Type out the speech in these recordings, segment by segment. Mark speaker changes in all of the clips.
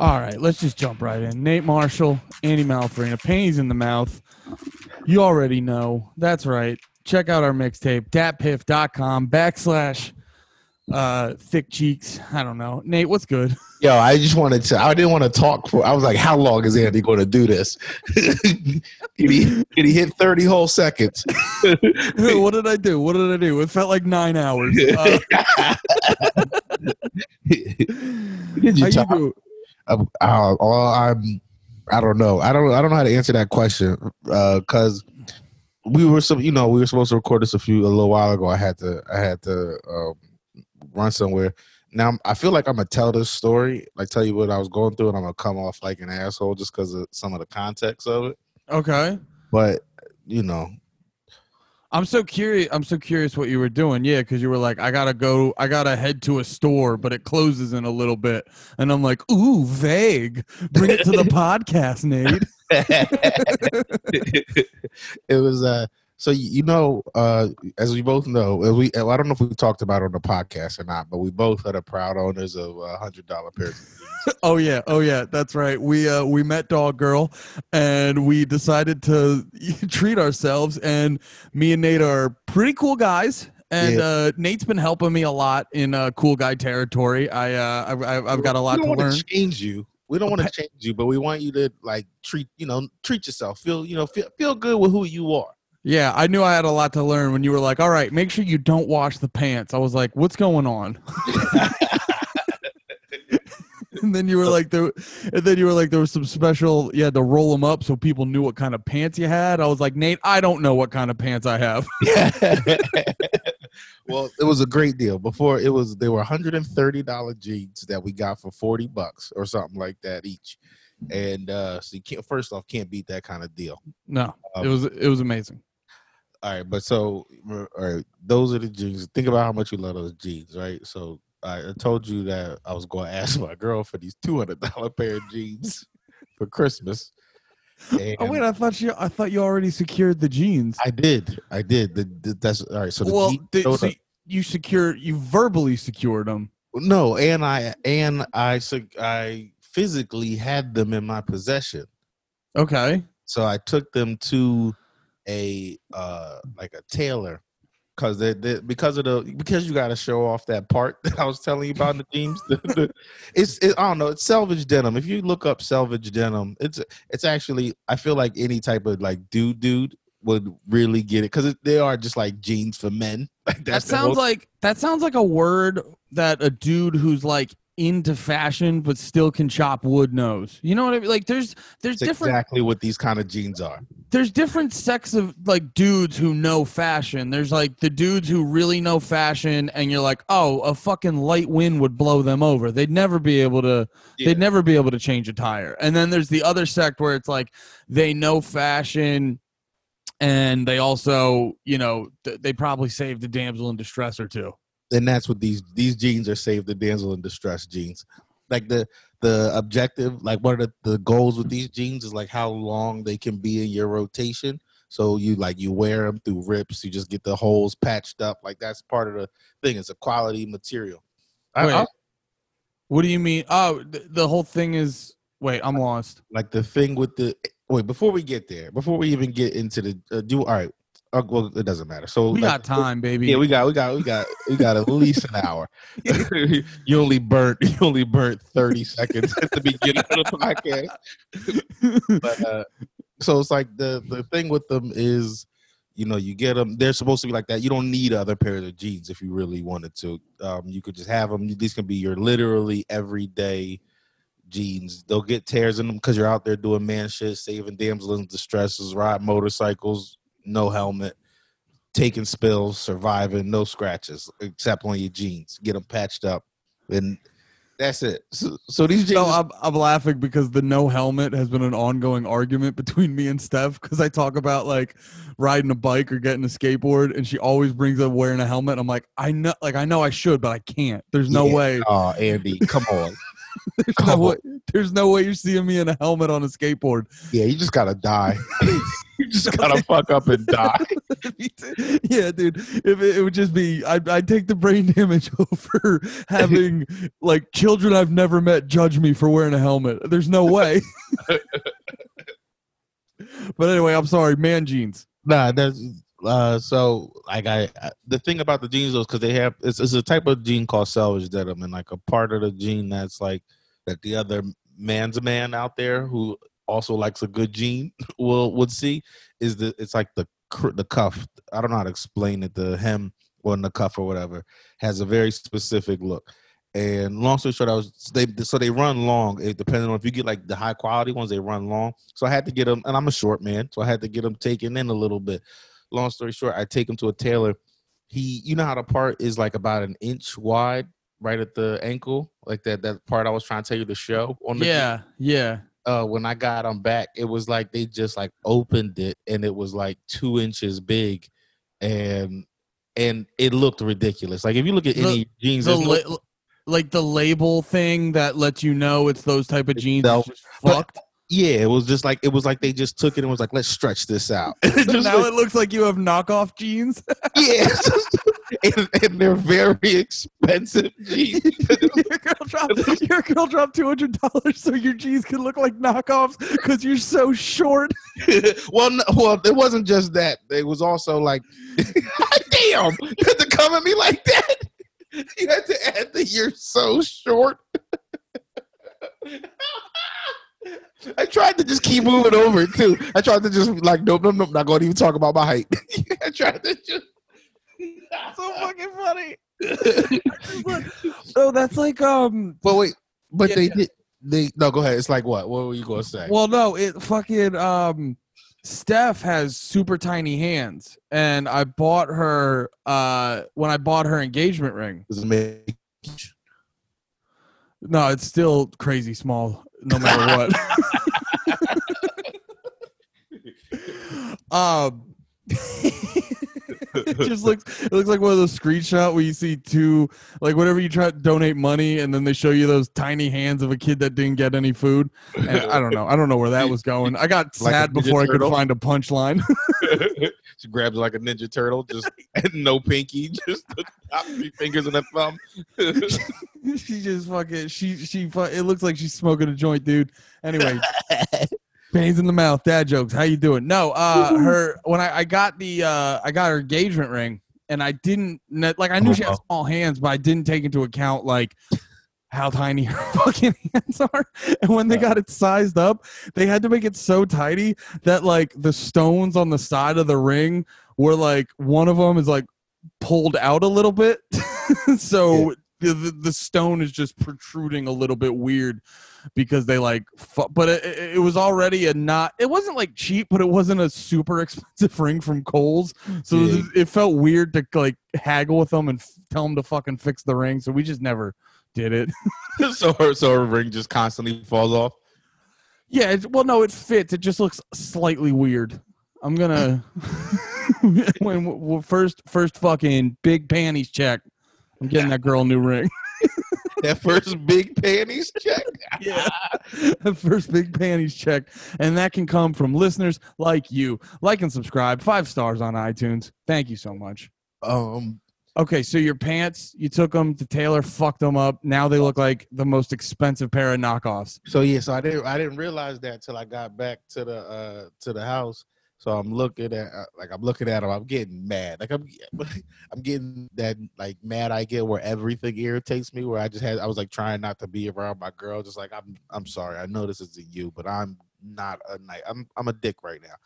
Speaker 1: All right, let's just jump right in. Nate Marshall, Andy Malfarina, Panties in the Mouth. You already know. That's right. Check out our mixtape, datpiff.com backslash uh, thick cheeks. I don't know. Nate, what's good?
Speaker 2: Yo, I just wanted to. I didn't want to talk for. I was like, how long is Andy going to do this? can he can he hit thirty whole seconds?
Speaker 1: what did I do? What did I do? It felt like nine hours. Uh,
Speaker 2: Did you
Speaker 1: how
Speaker 2: talk?
Speaker 1: you do?
Speaker 2: Uh, uh, uh, I'm. I don't know. I don't. I don't know how to answer that question because we were some. You know, we were supposed to record this a few a little while ago. I had to. I had to um, run somewhere. Now I feel like I'm gonna tell this story, like tell you what I was going through, and I'm gonna come off like an asshole just because of some of the context of it.
Speaker 1: Okay.
Speaker 2: But you know,
Speaker 1: I'm so curious. I'm so curious what you were doing. Yeah, because you were like, I gotta go. I gotta head to a store, but it closes in a little bit. And I'm like, ooh, vague. Bring it to the podcast, Nate.
Speaker 2: it was uh so you know uh as we both know we I don't know if we talked about it on the podcast or not but we both are the proud owners of a hundred dollar pair.
Speaker 1: Oh yeah, oh yeah, that's right. We uh we met Dog Girl, and we decided to treat ourselves. And me and Nate are pretty cool guys. And
Speaker 2: Yeah.
Speaker 1: uh, Nate's been helping me a lot in uh, cool guy territory. I uh, I've, I've I've got a lot
Speaker 2: we
Speaker 1: to
Speaker 2: don't
Speaker 1: learn.
Speaker 2: to change you we don't want to change you but we want you to like treat you know treat yourself feel you know feel, feel good with who you are
Speaker 1: Yeah, I knew I had a lot to learn when you were like, "All right, make sure you don't wash the pants." I was like, "What's going on?" and then you were like, "There," and then you were like, "There was some special. You had to roll them up so people knew what kind of pants you had." I was like, "Nate, I don't know what kind of pants I have."
Speaker 2: well it was a great deal before it was they were $130 jeans that we got for 40 bucks or something like that each and uh so you can't first off can't beat that kind of deal
Speaker 1: No,
Speaker 2: Um,
Speaker 1: it was it was amazing.
Speaker 2: All right, but so all right, those are the jeans. Think about how much you love those jeans, right? So I I told you that I was going to ask my girl for these two hundred dollar pair of jeans for Christmas. And
Speaker 1: Oh wait, I thought you I thought you already secured the jeans.
Speaker 2: I did, I did. The, the, that's all right. So the
Speaker 1: well, the, so
Speaker 2: up-
Speaker 1: you secured you verbally secured them.
Speaker 2: no, and I and I I physically had them in my possession.
Speaker 1: Okay.
Speaker 2: So I took them to a uh like a tailor because they, they because of the because you got to show off that part that I was telling you about in the jeans. It's it, I don't know. It's selvage denim. If you look up selvage denim, it's it's actually I feel like any type of like dude dude would really get it because they are just like jeans for men. Like
Speaker 1: That sounds
Speaker 2: most-
Speaker 1: like that sounds like a word that a dude who's like into fashion but still can chop wood knows. You know what I mean? Like there's there's
Speaker 2: that's
Speaker 1: different
Speaker 2: exactly what these kind of jeans are.
Speaker 1: there's different sects of like dudes who know fashion. There's like the dudes who really know fashion and you're like, "Oh, a fucking light wind would blow them over. They'd never be able to
Speaker 2: Yeah.
Speaker 1: they'd never be able to change a tire." And then there's the other sect where it's like they know fashion and they also, you know, th- they probably saved a damsel in distress or two.
Speaker 2: And that's what these these jeans are saved the damsel in distress jeans like the the objective like one of the, the goals with these jeans is like how long they can be in your rotation so you like you wear them through rips you just get the holes patched up like that's part of the thing it's a quality material
Speaker 1: Wait.
Speaker 2: I-
Speaker 1: What do you mean? Oh, th- the whole thing is wait, I'm lost.
Speaker 2: like the thing with the wait before we get there before we even get into the uh, do all right uh, well it doesn't matter so
Speaker 1: We
Speaker 2: like,
Speaker 1: got time, baby.
Speaker 2: Yeah, we got, we got, we got, we got at least an hour. you only burnt, you only burnt thirty seconds at the beginning of the podcast. But uh, so it's like the the thing with them is, you know, you get them. They're supposed to be like that. You don't need other pairs of jeans if you really wanted to. Um, you could just have them. These can be your literally everyday jeans. They'll get tears in them because you're out there doing man shit, saving damsels in distresses, ride motorcycles, no helmet, taking spills, surviving, no scratches except on your jeans. Get them patched up, and that's it. So, so these jeans.
Speaker 1: No, I'm, I'm laughing because the no helmet has been an ongoing argument between me and Steph because I talk about like riding a bike or getting a skateboard, and she always brings up wearing a helmet. I'm like, I know, like I know I should, but I can't. There's no
Speaker 2: Yeah.
Speaker 1: way.
Speaker 2: oh, Andy, come on.
Speaker 1: There's no way. There's no way you're seeing me in a helmet on a skateboard.
Speaker 2: Yeah, you just gotta die. you just gotta fuck up and die.
Speaker 1: yeah, dude. If it, it would just be, I'd, I'd take the brain damage over having like children I've never met judge me for wearing a helmet. There's no way. but anyway, I'm sorry, man jeans.
Speaker 2: Nah, that's uh. So like I, I the thing about the jeans though, because they have it's, it's a type of gene called selvage denim, and like a part of the gene that's like that the other man's man out there who also likes a good jean will would see is the it's like the the cuff. I don't know how to explain it. The hem or the cuff or whatever has a very specific look. And long story short, I was they so they run long. It depending on if you get like the high quality ones, they run long. So I had to get them, and I'm a short man, so I had to get them taken in a little bit. Long story short, I take them to a tailor. He, you know how the part is like about an inch wide, right at the ankle, like that that part I was trying to tell you to show on the
Speaker 1: Yeah, yeah.
Speaker 2: Uh when I got them back, it was like they just like opened it and it was like two inches big, and and it looked ridiculous. Like if you look at
Speaker 1: The-
Speaker 2: any jeans,
Speaker 1: The
Speaker 2: there's no-
Speaker 1: la- like the label thing that lets you know it's those type of jeans.
Speaker 2: No,
Speaker 1: is just
Speaker 2: but-
Speaker 1: fucked.
Speaker 2: Yeah, it was just like it was like they just took it and was like, let's stretch this out.
Speaker 1: So now
Speaker 2: looked-
Speaker 1: it looks like you have knockoff jeans.
Speaker 2: yeah, just- and, and they're very expensive jeans.
Speaker 1: your girl dropped your girl dropped two hundred dollars so your jeans can look like knockoffs because you're so short.
Speaker 2: well, no, well, it wasn't just that. It was also like, damn, you had to come at me like that. You had to add that you're so short. I tried to just keep moving over it too. I tried to just like, nope, nope, nope, not going to even talk about my height. I tried to just.
Speaker 1: so fucking funny. so that's like um.
Speaker 2: But wait, but
Speaker 1: Yeah,
Speaker 2: they
Speaker 1: yeah.
Speaker 2: did. They no, go ahead. It's like what? What were you gonna say?
Speaker 1: Well, no, it fucking um. Steph has super tiny hands, and I bought her uh when I bought her engagement ring.
Speaker 2: Does it make-
Speaker 1: No, it's still crazy small, no matter what. um, it just looks it looks like one of those screenshot where you see two like whatever you try to donate money and then they show you those tiny hands of a kid that didn't get any food. And I don't know. I don't know where that was going. I got
Speaker 2: Like
Speaker 1: sad before I could find a punchline.
Speaker 2: she grabs like a ninja turtle, just no pinky, just the top three fingers and a thumb.
Speaker 1: she just fucking she she it looks like she's smoking a joint, dude. Anyway, pains in the mouth, dad jokes. How you doing? No, uh, her when I, I got the uh, I got her engagement ring, and I didn't like I knew she had small hands, but I didn't take into account like how tiny her fucking hands are. And when they got it sized up, they had to make it so tidy that like the stones on the side of the ring were like one of them is like pulled out a little bit, so. The, the, the stone is just protruding a little bit weird because they like fu- but it, it it was already a not it wasn't like cheap but it wasn't a super expensive ring from Kohl's. So it,
Speaker 2: Yeah.
Speaker 1: it felt weird to like haggle with them and f- tell them to fucking fix the ring. So we just never did it.
Speaker 2: So her so her ring just constantly falls off.
Speaker 1: yeah it, well no it fits. It just looks slightly weird. I'm gonna when w- first first fucking big panties check I'm getting that girl a new ring.
Speaker 2: That first big panties check.
Speaker 1: yeah. First big panties check. And that can come from listeners like you. Like and subscribe. Five stars on itunes. Thank you so much.
Speaker 2: Um,
Speaker 1: okay so your pants you took them to tailor fucked them up. Now they look like the most expensive pair of knockoffs.
Speaker 2: So yeah, so I didn't I didn't realize that till I got back to the uh to the house. So I'm looking at uh, like I'm looking at them. I'm getting mad. Like I'm I'm getting that like mad I get where everything irritates me. Where I just had I was like trying not to be around my girl. Just like I'm I'm sorry. I know this isn't you, but I'm not a night. I'm I'm a dick right now.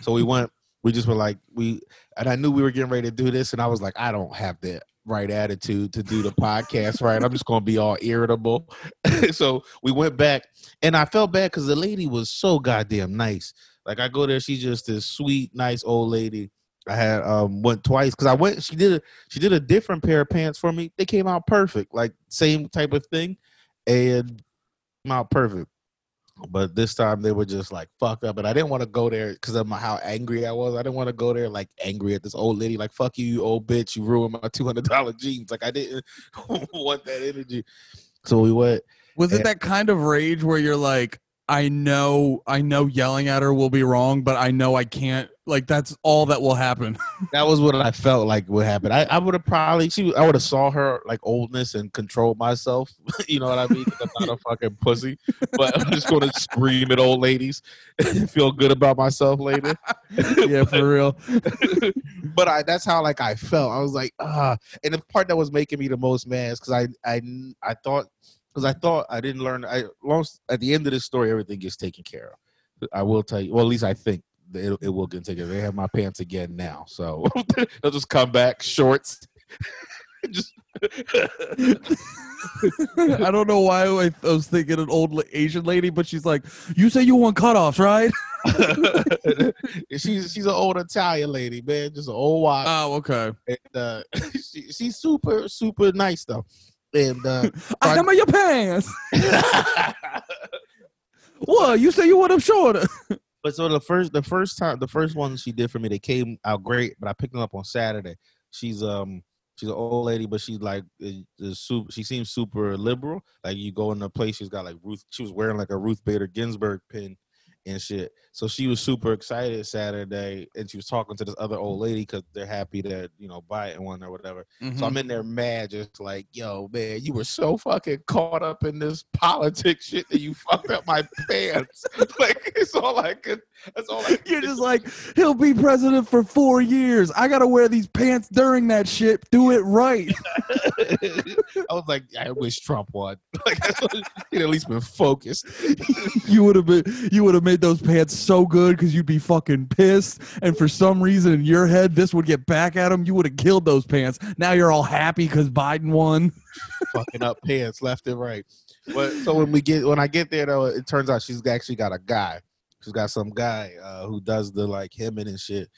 Speaker 2: So we went. We just were like we, and I knew we were getting ready to do this, and I was like, I don't have the right attitude to do the podcast right. I'm just gonna be all irritable. so we went back, and I felt bad because the lady was so goddamn nice. Like I go there, she's just this sweet, nice old lady. I had um went twice because I went. She did a she did a different pair of pants for me. They came out perfect, like same type of thing, and came out perfect. But this time they were just like fucked up, and I didn't want to go there because of my, how angry I was. I didn't want to go there like angry at this old lady, like "fuck you, you old bitch, you ruined my two hundred dollar jeans." Like I didn't want that energy. So we went.
Speaker 1: was it that kind of rage where you're like I know I know yelling at her will be wrong, but I know I can't like that's all that will happen.
Speaker 2: that was what I felt like would happen. I, I would have probably she I would have saw her like oldness and controlled myself. you know what I mean? I'm not a fucking pussy. But I'm just gonna scream at old ladies and feel good about myself later.
Speaker 1: yeah, for real.
Speaker 2: but I that's how like I felt. I was like, ah. And the part that was making me the most mad is because I I I thought because I thought I didn't learn. I long at the end of this story, everything gets taken care of. I will tell you. Well, at least I think it, it will get taken. care of. They have my pants again now, so they'll just come back shorts. just
Speaker 1: I don't know why I was thinking an old Asian lady, but she's like, "You say you want cutoffs, right?"
Speaker 2: she's she's an old Italian lady, man, just an old wife.
Speaker 1: Oh, okay.
Speaker 2: and, uh, she, she's super super nice though. And uh,
Speaker 1: I am your pants. What? You say you want them shorter?
Speaker 2: But so the first the first time the first one she did for me, they came out great. But I picked them up on Saturday. She's um she's an old lady, but she's like is super. She seems super liberal. Like you go in a place, she's got like Ruth. She was wearing like a Ruth Bader Ginsburg pin and shit. So she was super excited Saturday, and she was talking to this other old lady because they're happy to you know buy it and one or whatever. So I'm mm-hmm. in there mad, just like, yo, man, you were so fucking caught up in this politics shit that you fucked up my pants. like it's all I could. That's all I. Could
Speaker 1: You're just like, he'll be president for four years. I gotta wear these pants during that shit. Do it right.
Speaker 2: I was like, I wish Trump won. Like he'd at least been focused.
Speaker 1: you would have been you would have made those pants so good because you'd be fucking pissed and for some reason in your head this would get back at him you would have killed those pants now you're all happy because biden won
Speaker 2: fucking up pants left and right. But so when we get when I get there though, it turns out she's actually got a guy. She's got some guy uh, who does the like hemming and shit.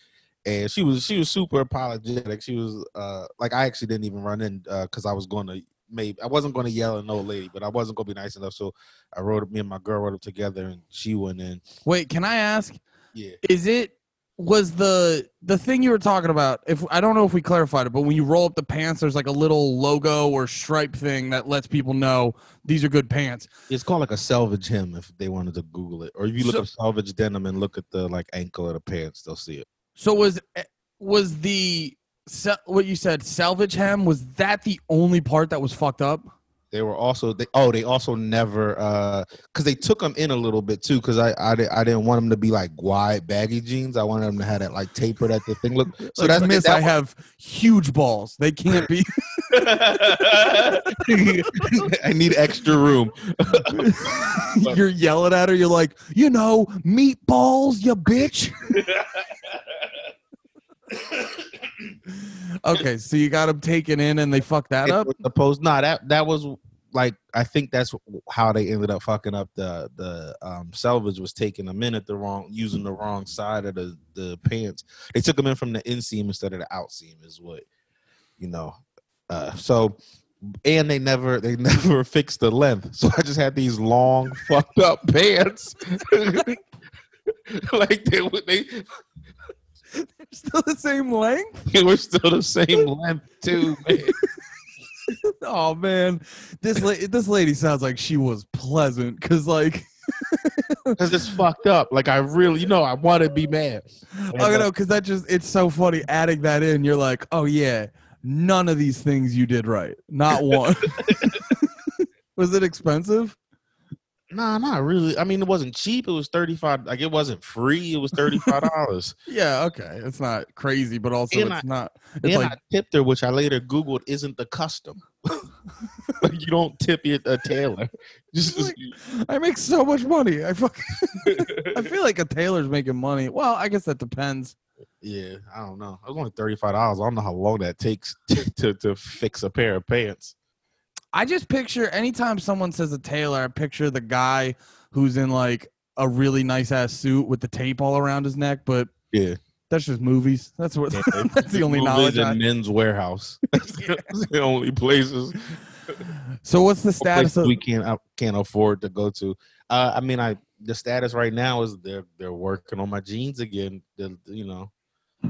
Speaker 2: And she was she was super apologetic. She was uh like I actually didn't even run in because I was going to maybe I wasn't going to yell at an old lady, but I wasn't going to be nice enough. So I wrote me and my girl wrote it together, and she went in.
Speaker 1: wait can i ask
Speaker 2: Yeah,
Speaker 1: is it was the the thing you were talking about if i don't know if we clarified it but when you roll up the pants there's like a little logo or stripe thing that lets people know these are good pants
Speaker 2: it's called like a selvage hem if they wanted to Google it, or if you look
Speaker 1: So-
Speaker 2: up selvage denim and look at the like ankle of the pants, they'll see it.
Speaker 1: So was eh, was the se- what you said salvage hem was that the only part that was fucked up?
Speaker 2: They were also they oh they also never uh because they took them in a little bit too because I I, I didn't want them to be like wide baggy jeans I wanted them to have that like taper that the thing look so
Speaker 1: Like,
Speaker 2: that
Speaker 1: I have huge balls. They can't be.
Speaker 2: I need extra room
Speaker 1: you're yelling at her. You're like, you know, meatballs, you bitch. okay, so you got them taken in, and they fucked that
Speaker 2: It
Speaker 1: up.
Speaker 2: was supposed nah that that was like I think that's how they ended up fucking up the the um selvage was taking them in at the wrong using the wrong side of the the pants. They took them in from the inseam instead of the outseam is what you know uh so and they never they never fixed the length. So I just had these long fucked up pants. Like they would they
Speaker 1: Still the same length.
Speaker 2: they were still the same length too man.
Speaker 1: Oh man, this la- this lady sounds like she was pleasant because like
Speaker 2: Cause it's fucked up. Like I really, you know, I want to be mad. And, uh,
Speaker 1: know because that just it's so funny adding that in. You're like, oh yeah, none of these things you did right, not one. was it expensive?
Speaker 2: Nah, not really. I mean, it wasn't cheap. It was thirty five. Like it wasn't free. It was thirty five dollars.
Speaker 1: Yeah, okay, it's not crazy, but also
Speaker 2: And
Speaker 1: it's not. It's
Speaker 2: and
Speaker 1: like
Speaker 2: I tipped her, which I later googled isn't the custom. like you don't tip it a tailor. Just,
Speaker 1: Like- I make so much money. I fuck. I feel like a tailor's making money. Well, I guess that depends.
Speaker 2: yeah. I don't know. It was only thirty five dollars. I don't know how long that takes to to fix a pair of pants.
Speaker 1: I just picture anytime someone says a tailor, I picture the guy who's in like a really nice ass suit with the tape all around his neck, but
Speaker 2: Yeah.
Speaker 1: that's just movies. That's what
Speaker 2: Yeah,
Speaker 1: that's the only knowledge
Speaker 2: in
Speaker 1: I
Speaker 2: Men's Wearhouse. That's the only places.
Speaker 1: So what's the status of
Speaker 2: we can't uh, can't afford to go to. Uh, I mean, I the status right now is they're they're working on my jeans again. The you know,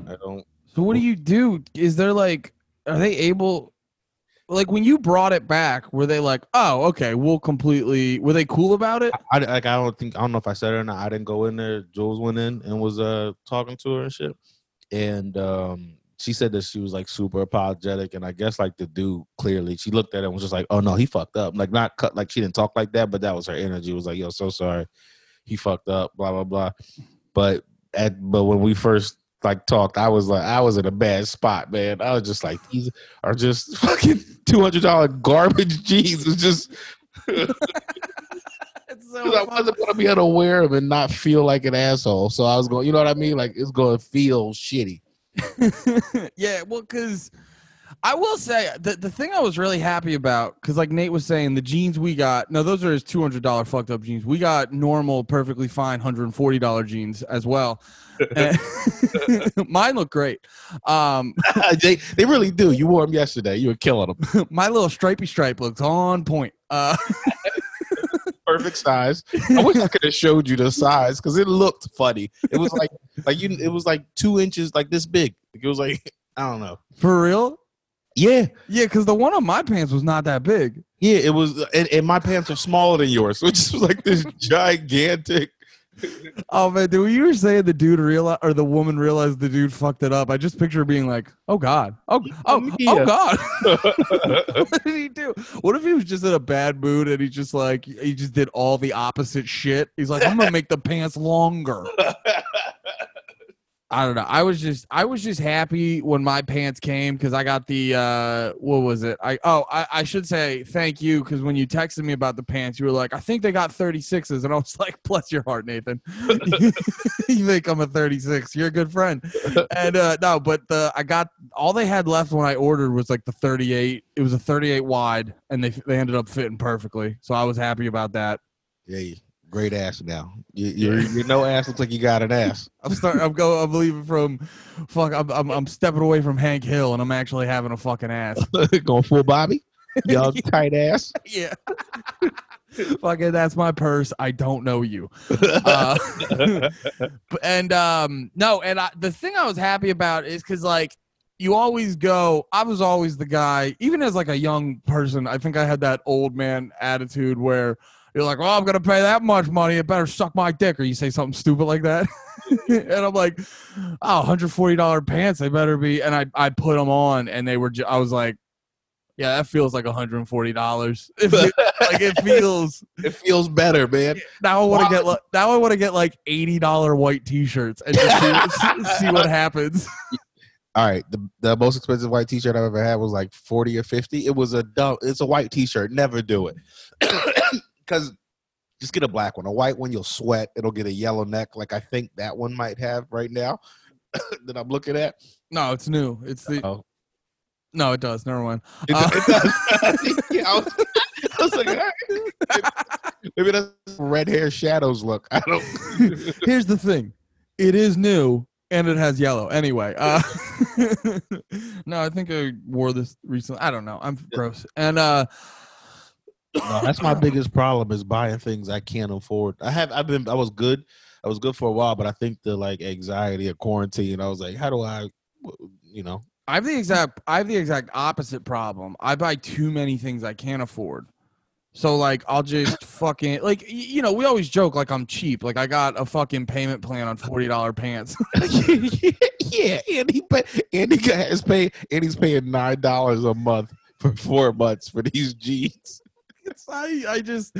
Speaker 2: I don't.
Speaker 1: So what do you do? Is there like are they able like when you brought it back, were they like, "Oh, okay, we'll completely"? Were they cool about it?
Speaker 2: I like I don't think I don't know if I said it or not. I didn't go in there. Jules went in and was uh talking to her and shit. And um she said that she was like super apologetic and I guess like the dude clearly she looked at it and was just like, Oh no, he fucked up. Like not cut like she didn't talk like that, but that was her energy. It was like, yo, so sorry. He fucked up, blah blah blah. But at but when we first like talked, I was like I was in a bad spot, man. I was just like, these are just fucking two hundred dollar garbage jeans. It's just
Speaker 1: It's
Speaker 2: Because I wasn't gonna be able to wear them and not feel like an asshole. So I was going, you know what I mean? Like it's gonna feel shitty.
Speaker 1: yeah, well, because I will say the the thing I was really happy about, because like Nate was saying, the jeans we got, no, those are his two hundred dollar fucked up jeans. We got normal, perfectly fine, hundred and forty dollar jeans as well. Mine look great. Um,
Speaker 2: they they really do. You wore them yesterday. You were killing them.
Speaker 1: my little stripy stripe looks on point. Uh,
Speaker 2: Perfect size. I wish I could have showed you the size because it looked funny. It was like like you. It was like two inches, like this big. It was like I don't know.
Speaker 1: for real?
Speaker 2: Yeah,
Speaker 1: Yeah, because the one on my pants was not that big.
Speaker 2: yeah. It was, and, and my pants are smaller than yours, so just was like this gigantic.
Speaker 1: Oh man, dude, when you were saying the dude realize or the woman realized the dude fucked it up, I just picture being like, "Oh God, oh oh oh God." what did he do? What if he was just in a bad mood and he just like he just did all the opposite shit? He's like, I'm gonna make the pants longer. I don't know. I was just I was just happy when my pants came because I got the uh what was it? I oh I, I should say thank you because when you texted me about the pants, you were like, I think they got 36s, and I was like, bless your heart, Nathan. you think I'm a 36. You're a good friend. And uh no, but the I got all they had left when I ordered was like the 38. It was a 38 wide, and they they ended up fitting perfectly. So I was happy about that.
Speaker 2: yeah, great ass now. You, your no ass looks like you got an ass.
Speaker 1: I'm starting. I'm going. I'm leaving from. Fuck. I'm, I'm. I'm stepping away from Hank Hill, and I'm actually having a fucking ass.
Speaker 2: Going full Bobby. Young tight ass.
Speaker 1: yeah. fucking. That's my purse. I don't know you. Uh, and um no, and I, the thing I was happy about is because like you always go. I was always the guy, even as like a young person. I think I had that old man attitude where. You're like, well, I'm gonna pay that much money. It better suck my dick, or you say something stupid like that. and I'm like, oh, 140 dollar pants. They better be. And I I put them on, and they were. Ju- I was like, yeah, that feels like 140 dollars. like it feels.
Speaker 2: It feels better, man.
Speaker 1: Now I want to get. Like, now I want to get like 80 dollar white T-shirts and just see, see what happens.
Speaker 2: All right, the, the most expensive white T-shirt I've ever had was like forty or fifty. It was a dumb. It's a white T-shirt. Never do it, because just get a black one. A white one, you'll sweat. It'll get a yellow neck, like I think that one might have right now. that I'm looking at.
Speaker 1: No, it's new. It's the.
Speaker 2: Oh.
Speaker 1: No, it does. Never mind.
Speaker 2: It,
Speaker 1: Uh,
Speaker 2: it does. yeah, I was, I was like, right. maybe that's red hair shadows look. I don't.
Speaker 1: Here's the thing. It is new and it has yellow. Anyway, uh No, I think I wore this recently. I don't know. I'm gross. And uh
Speaker 2: No, that's my biggest problem is buying things I can't afford. I have I've been I was good. I was good for a while, but I think the like anxiety of quarantine, I was like, how do I you know,
Speaker 1: I have the exact I have the exact opposite problem. I buy too many things I can't afford. So like I'll just fucking like you know, we always joke like I'm cheap. Like I got a fucking payment plan on $40 pants.
Speaker 2: yeah, and he pay, and he has pay and he's paying nine dollars a month for four months for these jeans.
Speaker 1: It's- I, I just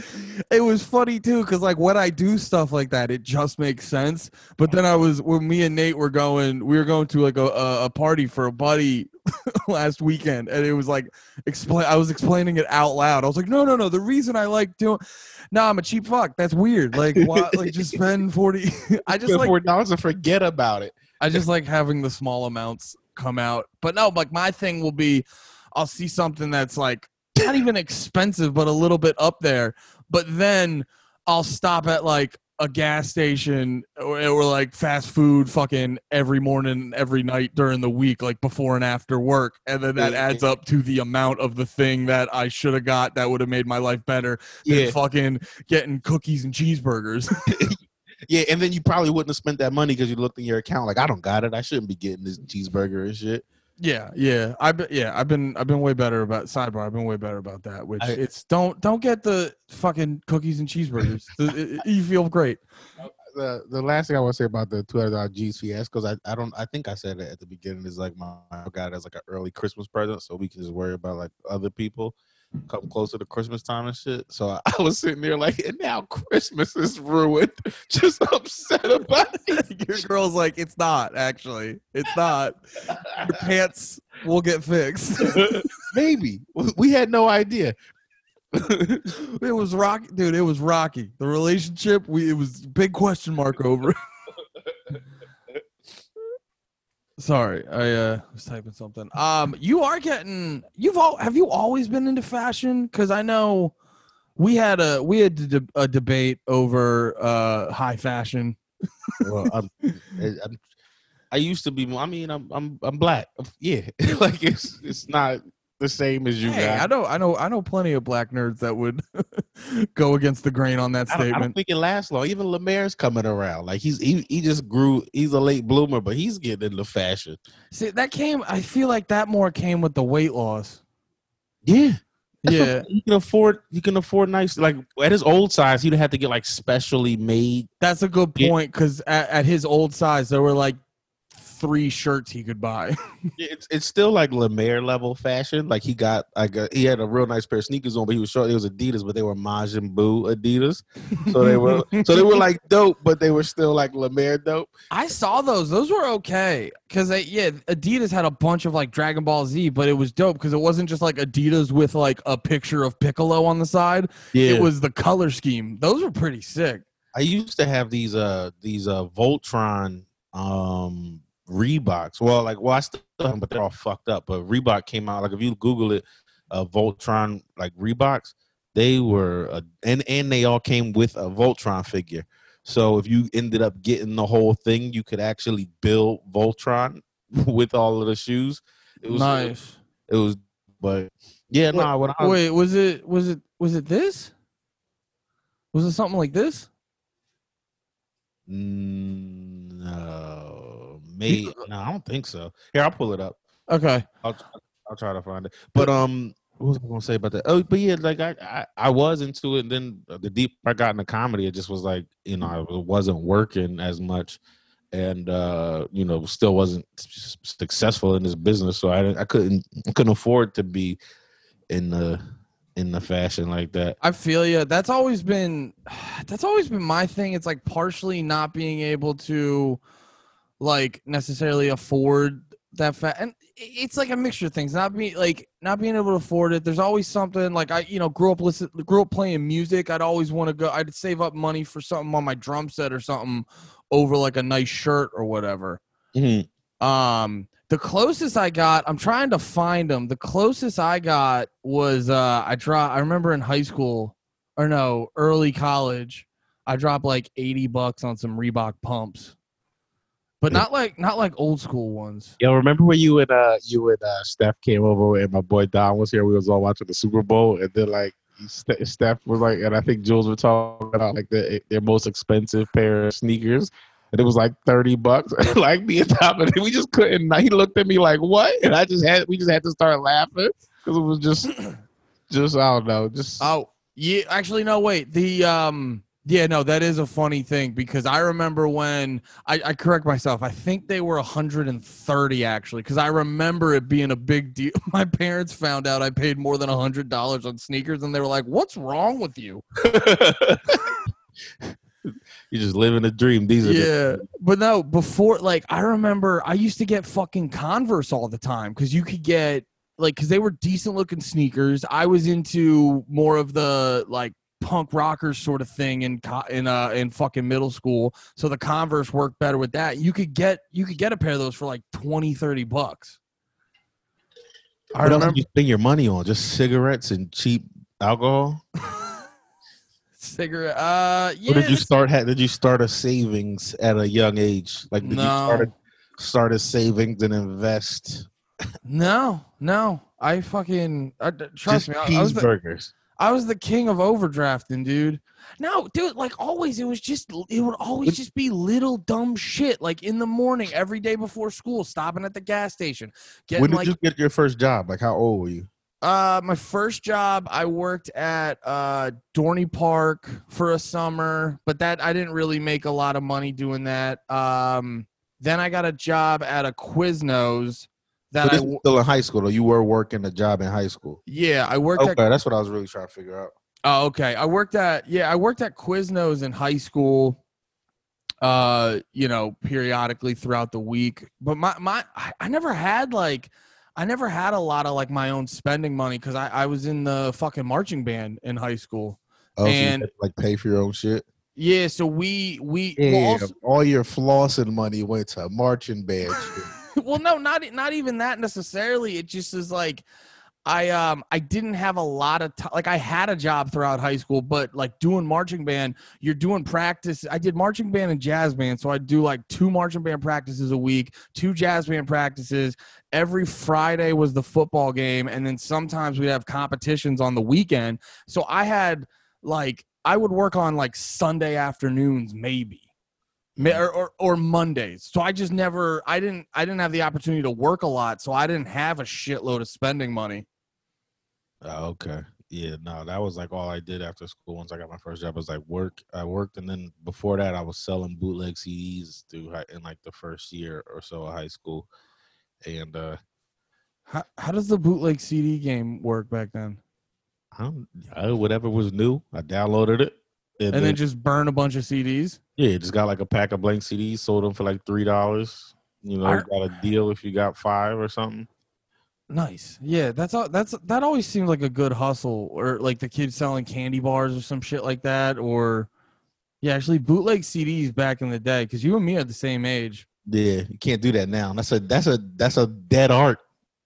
Speaker 1: it was funny too because like when I do stuff like that, it just makes sense. But then I was when me and Nate were going, we were going to like a, a, party for a buddy last weekend, and it was like explain. I was explaining it out loud. I was like, no, no, no. The reason I like doing, no, I'm a cheap fuck. That's weird. Like, why, like just spend forty. I just like
Speaker 2: four dollars and forget about it.
Speaker 1: I just like having the small amounts come out. But no, like my thing will be I'll see something that's like not even expensive, but a little bit up there. But then I'll stop at like a gas station or, or like fast food fucking every morning, every night during the week, like before and after work. And then that adds up to the amount of the thing that I should have got that would have made my life better than
Speaker 2: Yeah,
Speaker 1: fucking getting cookies and cheeseburgers.
Speaker 2: yeah, and then you probably wouldn't have spent that money because you looked in your account like I don't got it. I shouldn't be getting this cheeseburger and shit.
Speaker 1: Yeah, yeah. I've been yeah, I've been I've been way better about sidebar. I've been way better about that. Which
Speaker 2: I-
Speaker 1: it's don't don't get the fucking cookies and cheeseburgers. The- it- it- you feel great.
Speaker 2: the the last thing I want to say about the two hundred dollar GCS because I, I don't I think I said it at the beginning is like my I got it as like an early Christmas present so we can just worry about like other people come closer to Christmas time and shit. So I, I was sitting there like, and now Christmas is ruined. Just upset about it.
Speaker 1: Your girl's like, it's not actually. It's not. Your pants will get fixed.
Speaker 2: Maybe We- we had no idea.
Speaker 1: it was rocky, dude. It was rocky. The relationship, we it was big question mark over. it. Sorry, I uh, was typing something. Um, you are getting. You've all have you always been into fashion? Because I know we had a we had a, de- a debate over uh high fashion.
Speaker 2: well, I'm, I'm, I used to be. I mean, I'm I'm I'm black. Yeah, like it's it's not the same as you
Speaker 1: Hey,
Speaker 2: guys.
Speaker 1: I know, I know, I know plenty of black nerds that would go against the grain on that
Speaker 2: I don't, I don't
Speaker 1: statement.
Speaker 2: think it lasts long. Even Lemaire's coming around. Like he's he, he just grew. He's a late bloomer, but he's getting into fashion.
Speaker 1: See, that came. I feel like that more came with the weight loss.
Speaker 2: Yeah, That's
Speaker 1: yeah,
Speaker 2: he can afford. you can afford nice. Like at his old size, he'd have to get like specially made.
Speaker 1: that's a good point. Because at, at his old size, there were like three shirts he could buy.
Speaker 2: It's it's still like Lemaire level fashion. Like he got like a, he had a real nice pair of sneakers on, but he was short. It was Adidas, but they were Majin Buu Adidas. So they were so they were like dope, but they were still like Lemaire dope.
Speaker 1: I saw those. Those were okay. Cause they, yeah, Adidas had a bunch of like Dragon Ball Z, but it was dope because it wasn't just like Adidas with like a picture of Piccolo on the side.
Speaker 2: Yeah,
Speaker 1: It was the color scheme. Those were pretty sick.
Speaker 2: I used to have these uh these uh Voltron um Reeboks. Well, like well I still have them, but they're all fucked up. But Reebok came out like if you Google it, uh Voltron like Reeboks, they were uh, and and they all came with a Voltron figure. So if you ended up getting the whole thing, you could actually build Voltron with all of the shoes. It was
Speaker 1: nice.
Speaker 2: It was, but yeah, no. Nah, when I was,
Speaker 1: Wait, was it was it was it this? Was it something like this?
Speaker 2: Mm, no, no, I don't think so. Here, I'll pull it up.
Speaker 1: Okay.
Speaker 2: I'll I'll try to find it. But um, what was I gonna say about that? Oh, but yeah, like I I, I was into it. And then the deep I got into comedy, it just was like you know it wasn't working as much, and uh, you know still wasn't successful in this business. So I didn't- I couldn't I couldn't afford to be in the in the fashion like that.
Speaker 1: I feel you. That's always been that's always been my thing. It's like partially not being able to like necessarily afford that fat and it's like a mixture of things. Not being like not being able to afford it. There's always something like I you know grew up listen grew up playing music. I'd always want to go I'd save up money for something on my drum set or something over like a nice shirt or whatever.
Speaker 2: Mm-hmm.
Speaker 1: Um, the closest I got, I'm trying to find them. The closest I got was uh I dropped I remember in high school or no, early college, I dropped like 80 bucks on some Reebok pumps. But not like not like old school ones.
Speaker 2: Yo, remember when you and uh you and uh Steph came over and my boy Don was here? We was all watching the Super Bowl, and then like Ste- Steph was like, and I think Jules were talking about like the, their most expensive pair of sneakers, and it was like thirty bucks. like me and Tom, and we just couldn't. He looked at me like, "What?" And I just had we just had to start laughing because it was just, just I don't know, just
Speaker 1: Oh, yeah, actually no wait. The um yeah, no, that is a funny thing because I remember when I, I correct myself. I think they were 130 actually because I remember it being a big deal. My parents found out I paid more than $100 on sneakers and they were like, "What's wrong with you?"
Speaker 2: You're just living a dream. These are the-
Speaker 1: Yeah, but no, before like I remember I used to get fucking Converse all the time because you could get like because they were decent looking sneakers. I was into more of the like punk rockers sort of thing in in uh in fucking middle school. So the Converse worked better with that. You could get you could get a pair of those for like 20, 30 bucks. I
Speaker 2: What else
Speaker 1: remember
Speaker 2: did you spend your money on? Just cigarettes and cheap alcohol.
Speaker 1: cigarette. Uh, yeah.
Speaker 2: or did you start? Did you start a savings at a young age? Like did you start
Speaker 1: No.
Speaker 2: a, start a savings and invest?
Speaker 1: No, no. I fucking I, trust
Speaker 2: Just
Speaker 1: me. I, I was
Speaker 2: cheeseburgers.
Speaker 1: I was the king of overdrafting, dude. No, dude, like always, it was just it would always just be little dumb shit. Like in the morning, every day before school, stopping at the gas station, getting
Speaker 2: when did
Speaker 1: like
Speaker 2: you get your first job? Like how old were you?
Speaker 1: uh my first job I worked at uh Dorney Park for a summer, but that I didn't really make a lot of money doing that. Um then I got a job at a Quiznos
Speaker 2: So
Speaker 1: that I
Speaker 2: this
Speaker 1: w-
Speaker 2: was still in high school, or you were working a job in high school?
Speaker 1: yeah, I worked
Speaker 2: Okay,
Speaker 1: at
Speaker 2: that's what I was really trying to figure out.
Speaker 1: Oh, okay. I worked at yeah, I worked at Quiznos in high school. Uh, you know, periodically throughout the week. But my my I, I never had like I never had a lot of like my own spending money because I, I was in the fucking marching band in high school.
Speaker 2: Oh, so you
Speaker 1: And-
Speaker 2: had to, like pay for your own shit.
Speaker 1: Yeah, so we we
Speaker 2: Yeah,
Speaker 1: well, also,
Speaker 2: all your flossing money went to marching band.
Speaker 1: well no not not even that necessarily. It just is like i um i didn't have a lot of like i had a job throughout high school but like doing marching band you're doing practice i did marching band and jazz band so i do like two marching band practices a week two jazz band practices. Every friday was the football game and then sometimes we'd have competitions on the weekend. So i had like i would work on like sunday afternoons maybe. Ma- or, or or Mondays. So I just never I didn't I didn't have the opportunity to work a lot, so I didn't have a shitload of spending money.
Speaker 2: Oh, okay. Yeah, no, that was like all I did after school. Once I got my first job, was like work. I worked, and then before that, I was selling bootleg CDs through high, in like the first year or so of high school. And uh,
Speaker 1: How how does the bootleg CD game work back then?
Speaker 2: I don't, I, whatever was new, I downloaded it, and,
Speaker 1: And
Speaker 2: then,
Speaker 1: then just burn a bunch of CDs?
Speaker 2: yeah, just got like a pack of blank CDs, sold them for like three dollars. You know, got a deal if you got five or something.
Speaker 1: Nice. Yeah, that's all that's that always seems like a good hustle or like the kids selling candy bars or some shit like that or yeah, actually bootleg CDs back in the day cuz you and me are the same age.
Speaker 2: Yeah, you can't do that now. That's a that's a that's a dead art.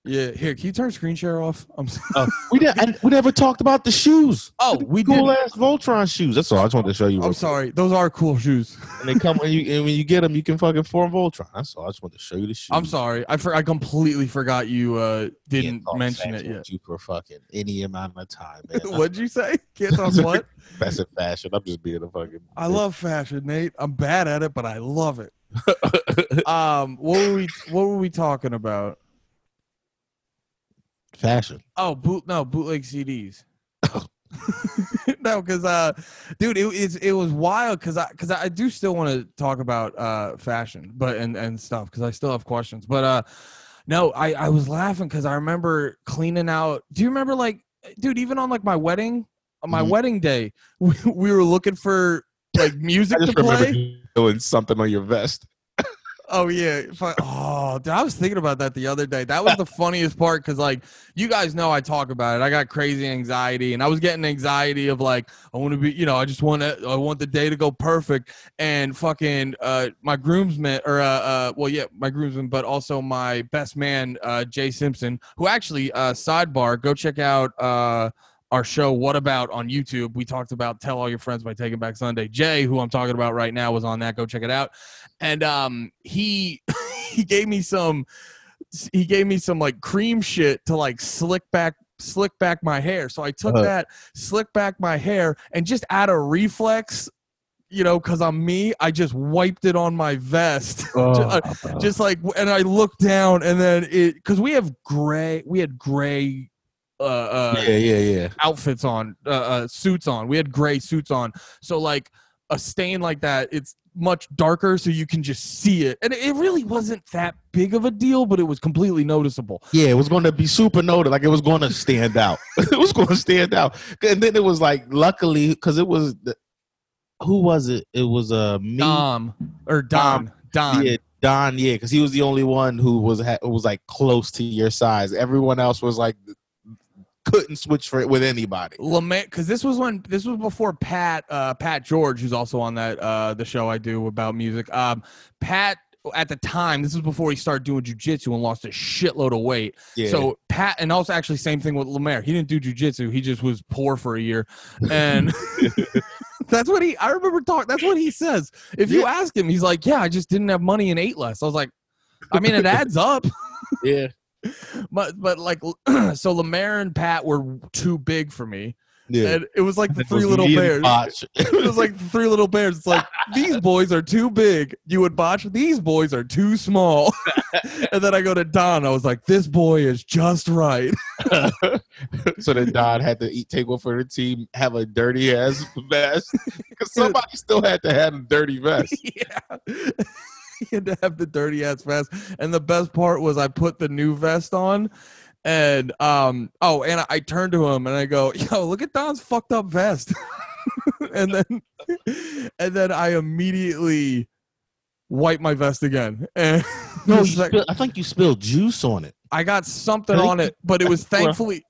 Speaker 1: Yeah, here, can you turn screen share off? I'm s-
Speaker 2: Uh, we didn't. and we never talked about the shoes.
Speaker 1: Oh,
Speaker 2: The
Speaker 1: we
Speaker 2: cool
Speaker 1: did.
Speaker 2: ass Voltron shoes. That's all. I just wanted to show you.
Speaker 1: I'm sorry. Those are cool shoes.
Speaker 2: And they come when you and when you get them, you can fucking form Voltron. That's all. I just wanted to show you the shoes.
Speaker 1: I'm sorry. I for, I completely forgot you uh didn't mention it yet.
Speaker 2: You for fucking any amount of time, man.
Speaker 1: What'd you say? Can't talk what?
Speaker 2: That's a fashion. I'm just being a fucking.
Speaker 1: I love fashion, Nate. I'm bad at it, but I love it. Um, what were we what were we talking about?
Speaker 2: Fashion.
Speaker 1: Oh, boot no bootleg CDs. no, because uh, dude, it it's, it was wild because I because I do still want to talk about uh fashion, but and and stuff because I still have questions. But uh, no, I I was laughing because I remember cleaning out. Do you remember like, dude, even on like my wedding, on my
Speaker 2: Mhm.
Speaker 1: wedding day, we, we were looking for like music
Speaker 2: I
Speaker 1: to
Speaker 2: just remember
Speaker 1: play.
Speaker 2: doing something on your vest.
Speaker 1: Oh yeah. Oh, dude, I was thinking about that the other day. That was the funniest part because, like, you guys know I talk about it. I got crazy anxiety, and I was getting anxiety of like, I want to be, you know, I just want to, I want the day to go perfect. And fucking, uh, my groomsman, or uh, uh, well, yeah, my groomsman, but also my best man, uh, Jay Simpson, who actually, uh, sidebar, go check out, uh. Our show, What About on YouTube. We talked about Tell All Your Friends by Taking Back Sunday. Jay, who I'm talking about right now, was on that. Go check it out and um he he gave me some he gave me some like cream shit to like slick back slick back my hair so i took
Speaker 2: Uh-huh.
Speaker 1: that slick back my hair and just out of reflex you know because i'm me i just wiped it on my vest
Speaker 2: Oh,
Speaker 1: just like and i looked down and then it because we have gray we had gray uh, uh
Speaker 2: yeah, yeah, yeah.
Speaker 1: outfits on, uh, uh, suits on. We had gray suits on. So like a stain like that, it's much darker, so you can just see it. And it really wasn't that big of a deal, but it was completely noticeable.
Speaker 2: Yeah, it was going to be super noted. Like it was going to stand out. it was going to stand out. And then it was like, luckily, because it was the, who was it? It was uh me,
Speaker 1: Dom or Don. Don.
Speaker 2: yeah, Don. Yeah, because he was the only one who was ha- who was like close to your size. Everyone else was like couldn't switch for it with anybody.
Speaker 1: Lament because this was when this was before Pat uh Pat George who's also on that uh the show I do about music. Um Pat at the time this was before he started doing jujitsu and lost a shitload of weight.
Speaker 2: Yeah.
Speaker 1: So Pat, and also actually same thing with Lemaire. He didn't do jujitsu. He just was poor for a year, and that's what he. I remember talking. That's what he says. If you ask him, he's like, "Yeah, I just didn't have money and ate less." I was like, "I mean, it adds up."
Speaker 2: yeah.
Speaker 1: But but like so Lemaire and Pat were too big for me.
Speaker 2: Yeah.
Speaker 1: And it was like the
Speaker 2: It
Speaker 1: three little bears.
Speaker 2: Botch.
Speaker 1: It was like the three little bears. It's like these boys are too big. You would botch. These boys are too small. and then I go to Don. I was like, this boy is just right.
Speaker 2: so then Don had to eat, take one for the team, have a dirty ass vest because somebody still had to have a dirty vest.
Speaker 1: yeah. he had to have the dirty ass vest. And the best part was I put the new vest on. And um oh, and I, I turned to him and I go, yo, look at Don's fucked up vest. and then and then I immediately wipe my vest again. And
Speaker 2: No, you spill- I think you spilled juice on it.
Speaker 1: I got something on it, but it was thankfully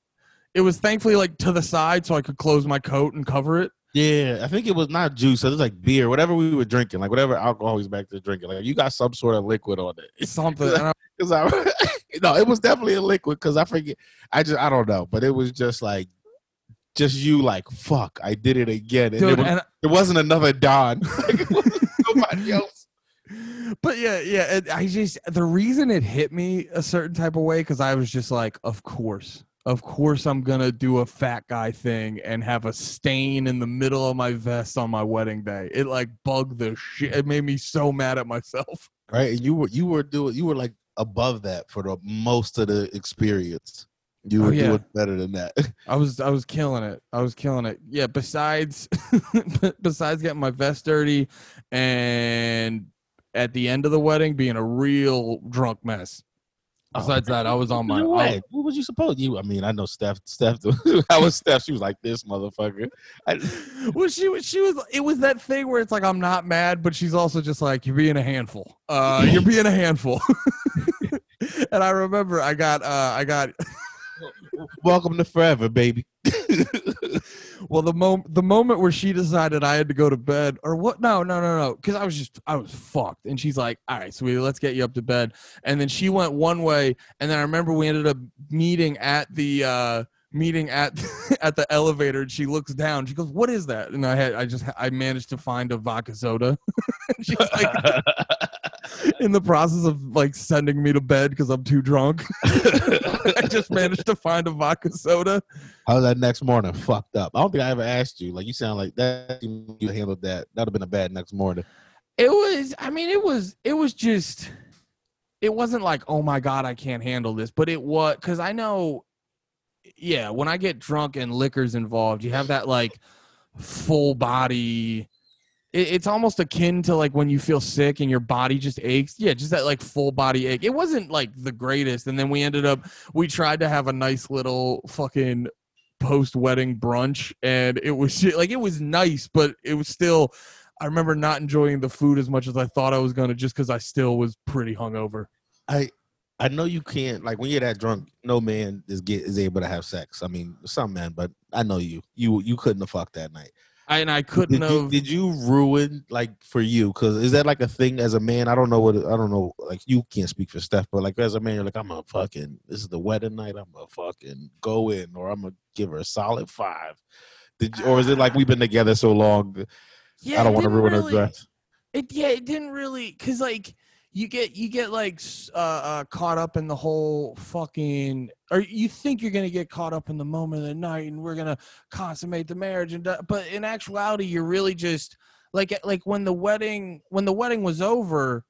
Speaker 1: it was thankfully like to the side so I could close my coat and cover it.
Speaker 2: Yeah, I think it was not juice. It was like beer, whatever we were drinking, like whatever alcohol was back to drinking. Like you got some sort of liquid on it.
Speaker 1: Something. And I-
Speaker 2: Because I, no, it was definitely a liquid. Because I forget, I just I don't know, but it was just like, just you like fuck, I did it again, and
Speaker 1: dude,
Speaker 2: it, was,
Speaker 1: and
Speaker 2: it wasn't another Don. Like, it wasn't somebody else.
Speaker 1: but yeah, yeah. It, I just the reason it hit me a certain type of way because I was just like, of course, of course, I'm gonna do a fat guy thing and have a stain in the middle of my vest on my wedding day. It like bugged the shit. It made me so mad at myself.
Speaker 2: Right, and you were you were doing you were like above that for the most of the experience. You
Speaker 1: Oh,
Speaker 2: were
Speaker 1: yeah.
Speaker 2: doing better than that.
Speaker 1: I was I was killing it. I was killing it. Yeah. Besides, besides getting my vest dirty, and at the end of the wedding being a real drunk mess. Besides that, I was on my.
Speaker 2: No
Speaker 1: I-
Speaker 2: way. What was you supposed? You, I mean, I know Steph. Steph, I was Steph. She was like this motherfucker. I,
Speaker 1: well, she was. She was. It was that thing where it's like I'm not mad, but she's also just like you're being a handful. Uh, you're being a handful. and I remember I got. Uh, I got.
Speaker 2: welcome to forever, baby.
Speaker 1: Well, the moment the moment where she decided I had to go to bed, or what? No, no, no, no. Because I was just I was fucked, and she's like, "All right, sweetie, let's get you up to bed." And then she went one way, and then I remember we ended up meeting at the uh meeting at at the elevator, and she looks down. She goes, "What is that?" And I had I just I managed to find a vodka soda. She's like in the process of like sending me to bed because I'm too drunk. I just managed to find a vodka soda.
Speaker 2: How's that next morning? Fucked up. I don't think I ever asked you. Like you sound like that. You handled that. That'd have been a bad next morning.
Speaker 1: it was i mean it was it was just it wasn't like oh my god i can't handle this but it was because i know yeah when i get drunk and liquor's involved you have that like full body it, it's almost akin to like when you feel sick and your body just aches yeah just that like full body ache it wasn't like the greatest and then we ended up we tried to have a nice little fucking post wedding brunch and it was shit- like it was nice but it was still I remember not enjoying the food as much as I thought I was gonna, just because I still was pretty hungover.
Speaker 2: I I know you can't like when you're that drunk. No man is get is able to have sex. I mean, some men, but I know you. You you couldn't have fucked that night.
Speaker 1: I, and I couldn't
Speaker 2: Did you,
Speaker 1: have.
Speaker 2: did you ruin like for you? Because is that like a thing as a man? I don't know what I don't know. Like you can't speak for Steph, but like as a man, you're like I'm a fucking. This is the wedding night. I'm a fucking go in, or I'm gonna give her a solid five. Did you, or is it like ah. we've been together so long?
Speaker 1: yeah,
Speaker 2: I don't want to ruin
Speaker 1: really,
Speaker 2: her dress.
Speaker 1: It yeah, it didn't really, cause like you get you get like uh, uh caught up in the whole fucking, or you think you're gonna get caught up in the moment of the night, and we're gonna consummate the marriage, and but in actuality, you're really just like like when the wedding when the wedding was over.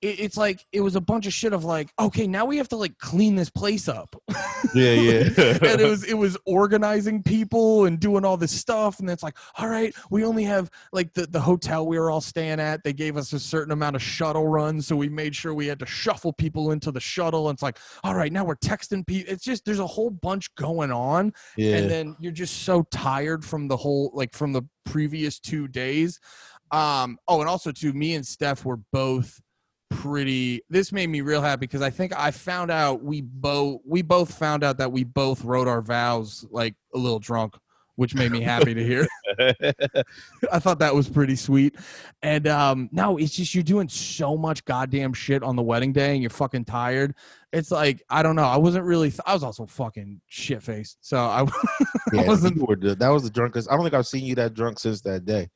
Speaker 1: It, it's like it was a bunch of shit of like, okay, now we have to like clean this place up.
Speaker 2: Yeah, yeah.
Speaker 1: and it was it was organizing people and doing all this stuff and it's like all right we only have like the, the hotel we were all staying at they gave us a certain amount of shuttle runs so we made sure we had to shuffle people into the shuttle and it's like all right now we're texting people it's just there's a whole bunch going on
Speaker 2: yeah.
Speaker 1: and then you're just so tired from the whole like from the previous two days um oh and also too me and steph were both pretty this made me real happy because i think i found out we both we both found out that we both wrote our vows like a little drunk which made me happy to hear i thought that was pretty sweet and um no it's just you're doing so much goddamn shit on the wedding day and you're fucking tired it's like i don't know i wasn't really i was also fucking shit faced so i
Speaker 2: yeah,
Speaker 1: wasn't-
Speaker 2: you were that was the drunkest. I don't think I've seen you that drunk since that day.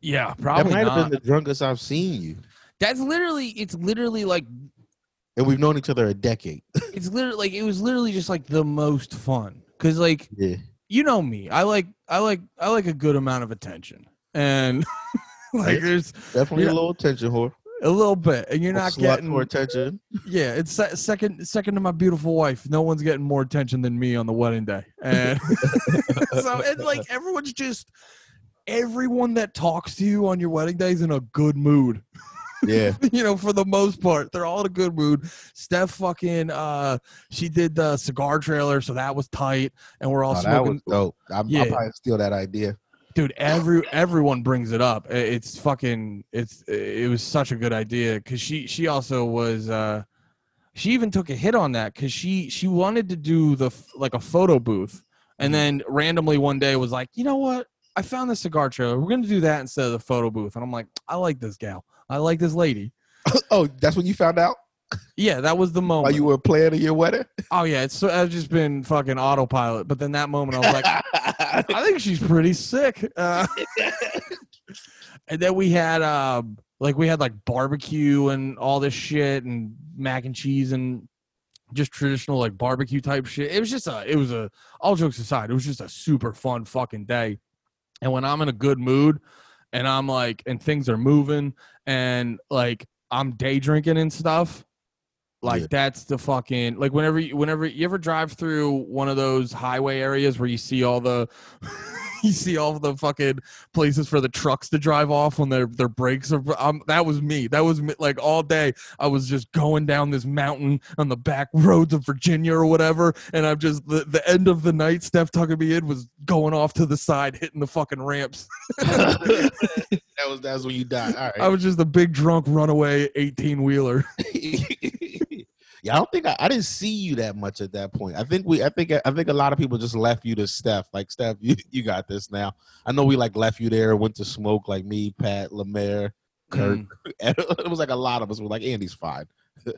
Speaker 1: Yeah, probably.
Speaker 2: That might
Speaker 1: not.
Speaker 2: have been the drunkest I've seen you.
Speaker 1: That's literally it's literally like
Speaker 2: and we've known each other a decade.
Speaker 1: it's literally like it was literally just like the most fun because like
Speaker 2: Yeah.
Speaker 1: you know me, I like I like I like a good amount of attention and like there's
Speaker 2: Definitely a little attention whore.
Speaker 1: a little bit and you're not getting
Speaker 2: more attention.
Speaker 1: yeah it's se- second second to my beautiful wife no one's getting more attention than me on the wedding day and so and like everyone's just everyone that talks to you on your wedding day is in a good mood
Speaker 2: Yeah.
Speaker 1: you know for the most part they're all in a good mood steph fucking uh she did the cigar trailer so that was tight and we're all
Speaker 2: Oh, that
Speaker 1: smoking
Speaker 2: was dope. I'm,
Speaker 1: Yeah.
Speaker 2: I'll probably steal that idea.
Speaker 1: dude every everyone brings it up it's fucking it's it was such a good idea because she she also was uh she even took a hit on that because she she wanted to do the like a photo booth and
Speaker 2: Mhm.
Speaker 1: then randomly one day was like you know what i found the cigar trailer we're gonna do that instead of the photo booth and i'm like i like this gal i like this lady
Speaker 2: oh, that's when you found out
Speaker 1: yeah that was the moment
Speaker 2: while you were planning your wedding.
Speaker 1: oh yeah it's so i've just been fucking autopilot but then that moment i was like I think she's pretty sick. Uh, and then we had um like we had like barbecue and all this shit and mac and cheese and just traditional like barbecue type shit. It was just a it was a all jokes aside, it was just a super fun fucking day. And when I'm in a good mood and I'm like and things are moving and like I'm day drinking and stuff, like
Speaker 2: Yeah.
Speaker 1: that's the fucking like whenever you whenever you ever drive through one of those highway areas where you see all the you see all the fucking places for the trucks to drive off when their their brakes are um, that was me. That was me, like all day i was just going down this mountain on the back roads of virginia or whatever and i'm just the, the end of the night steph tucking me in was going off to the side hitting the fucking ramps.
Speaker 2: That was that's when you died. All
Speaker 1: i was just a big drunk runaway 18 wheeler
Speaker 2: yeah, I don't think I, I didn't see you that much at that point. I think we, I think, I think a lot of people just left you to Steph. Like Steph, you, you got this now. I know we like left you there, went to smoke like me, Pat, Lemaire, Kurt.
Speaker 1: Mm.
Speaker 2: it was like a lot of us were like, Andy's fine.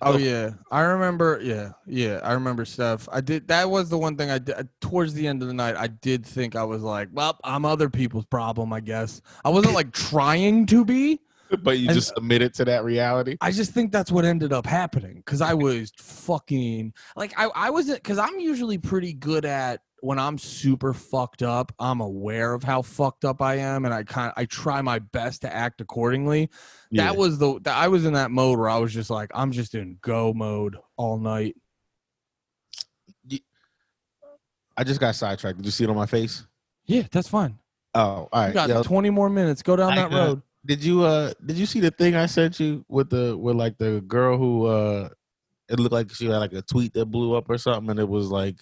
Speaker 1: Oh yeah, I remember. Yeah, yeah, I remember stuff. I did. That was the one thing I did towards the end of the night. I did think I was like, well, I'm other people's problem. I guess I wasn't like trying to be.
Speaker 2: but you
Speaker 1: And-
Speaker 2: just submitted to that reality.
Speaker 1: I just think that's what ended up happening because I was fucking like I I wasn't because I'm usually pretty good at when I'm super fucked up. I'm aware of how fucked up I am, and I kind I try my best to act accordingly.
Speaker 2: Yeah.
Speaker 1: That was the that I was in that mode where I was just like I'm just in go mode all night.
Speaker 2: I just got sidetracked. Did you see it on my face?
Speaker 1: Yeah, that's fine.
Speaker 2: Oh, all
Speaker 1: You got
Speaker 2: Yeah,
Speaker 1: 20 more minutes. Go down
Speaker 2: I
Speaker 1: that
Speaker 2: got-
Speaker 1: road.
Speaker 2: Did you uh did you see the thing I sent you with the with like the girl who uh it looked like she had like a tweet that blew up or something and it was like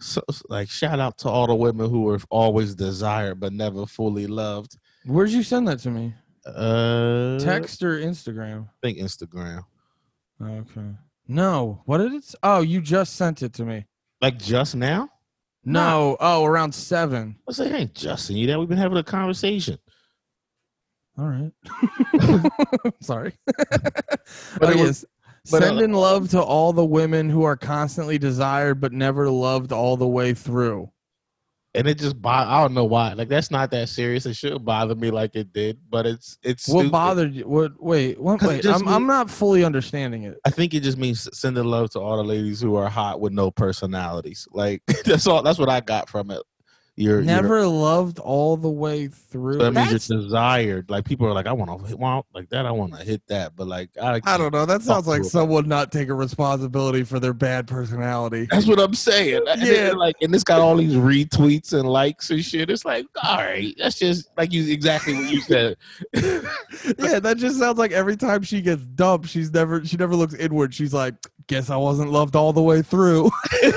Speaker 2: so, like shout out to all the women who were always desired but never fully loved.
Speaker 1: Where'd you send that to me?
Speaker 2: Uh
Speaker 1: Text or Instagram?
Speaker 2: I think Instagram.
Speaker 1: Okay. No. What did it? s- Oh, you just sent it to me.
Speaker 2: Like just now?
Speaker 1: No. Oh, around seven.
Speaker 2: I say, hey, just seen you that we've been having a conversation.
Speaker 1: All right. Sorry.
Speaker 2: But
Speaker 1: oh,
Speaker 2: it was- but, uh,
Speaker 1: Sending love to all the women who are constantly desired but never loved all the way through.
Speaker 2: And it just bo- I don't know why. Like that's not that serious. It shouldn't bother me like it did, but it's it's
Speaker 1: What
Speaker 2: stupid.
Speaker 1: bothered you? What? Wait. What? Wait. I'm,
Speaker 2: mean-
Speaker 1: I'm not fully understanding it.
Speaker 2: I think it just means sending love to all the ladies who are hot with no personalities. Like that's all. That's what I got from it. You're
Speaker 1: Never loved all the way through.
Speaker 2: You're, that means
Speaker 1: That's-
Speaker 2: you're desired. Like people are like, I want to hit want like that. I want to hit that. But like, I,
Speaker 1: I don't know. That sounds like someone not taking responsibility for their bad personality.
Speaker 2: That's what I'm saying. And
Speaker 1: Yeah.
Speaker 2: then, like, and it's got all these retweets and likes and shit. It's like, all right, that's just like you exactly what you said.
Speaker 1: yeah, that just sounds like every time she gets dumped, she's never she never looks inward. She's like, "Guess I wasn't loved all the way through."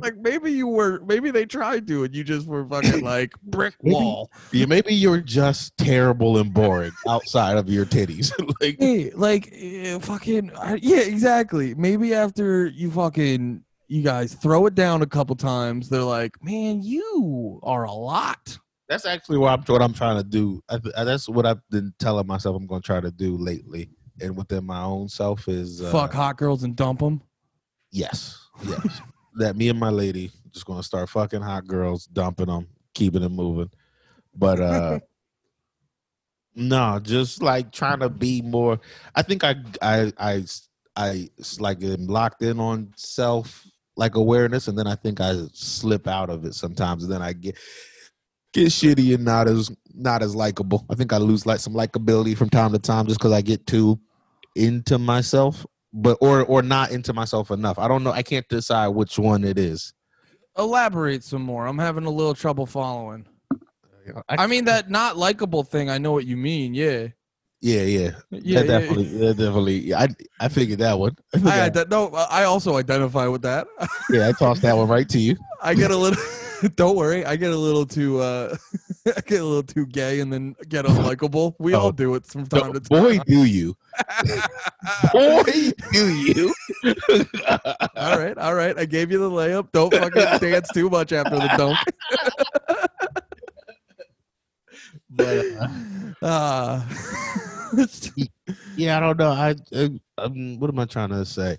Speaker 1: like maybe you were, maybe they tried to, and you just were fucking like brick
Speaker 2: Maybe-
Speaker 1: wall.
Speaker 2: yeah, maybe you're just terrible and boring outside of your titties. like,
Speaker 1: Hey, like eh, fucking I- yeah, exactly. Maybe after you fucking you guys throw it down a couple times, they're like, "Man, you are a lot."
Speaker 2: that's actually what I'm what I'm trying to do. I, th- that's what I've been telling myself I'm going to try to do lately, and within my own self is uh,
Speaker 1: Fuck hot girls and dump them.
Speaker 2: Yes, yes. That me and my lady just going to start fucking hot girls, dumping them, keeping them moving. But uh No, just like trying to be more. I think I I I I like am locked in on self like awareness, and then I think I slip out of it sometimes, and then I get get shitty and not as not as likable. I think I lose like some likability from time to time just because I get too into myself, but or or not into myself enough. I don't know. I can't decide which one it is.
Speaker 1: Elaborate some more. I'm having a little trouble following.
Speaker 2: I,
Speaker 1: I mean that not likable thing. I know what you mean. Yeah.
Speaker 2: yeah, yeah,
Speaker 1: Yeah.
Speaker 2: that definitely, that definitely. Yeah, I I figured that one. I,
Speaker 1: Yeah. I,
Speaker 2: figured-
Speaker 1: no, I also identify with that.
Speaker 2: yeah, I tossed that one right to you.
Speaker 1: I get a little. don't worry. I get a little too. uh I get a little too gay and then get unlikable. We all
Speaker 2: Oh.
Speaker 1: do it from time to time.
Speaker 2: Boy, do you! Boy, do you!
Speaker 1: all right, all right. I gave you the layup. Don't fucking dance too much after the dunk.
Speaker 2: but uh,
Speaker 1: Uh,
Speaker 2: yeah, I don't know. I, I um, what am I trying to say?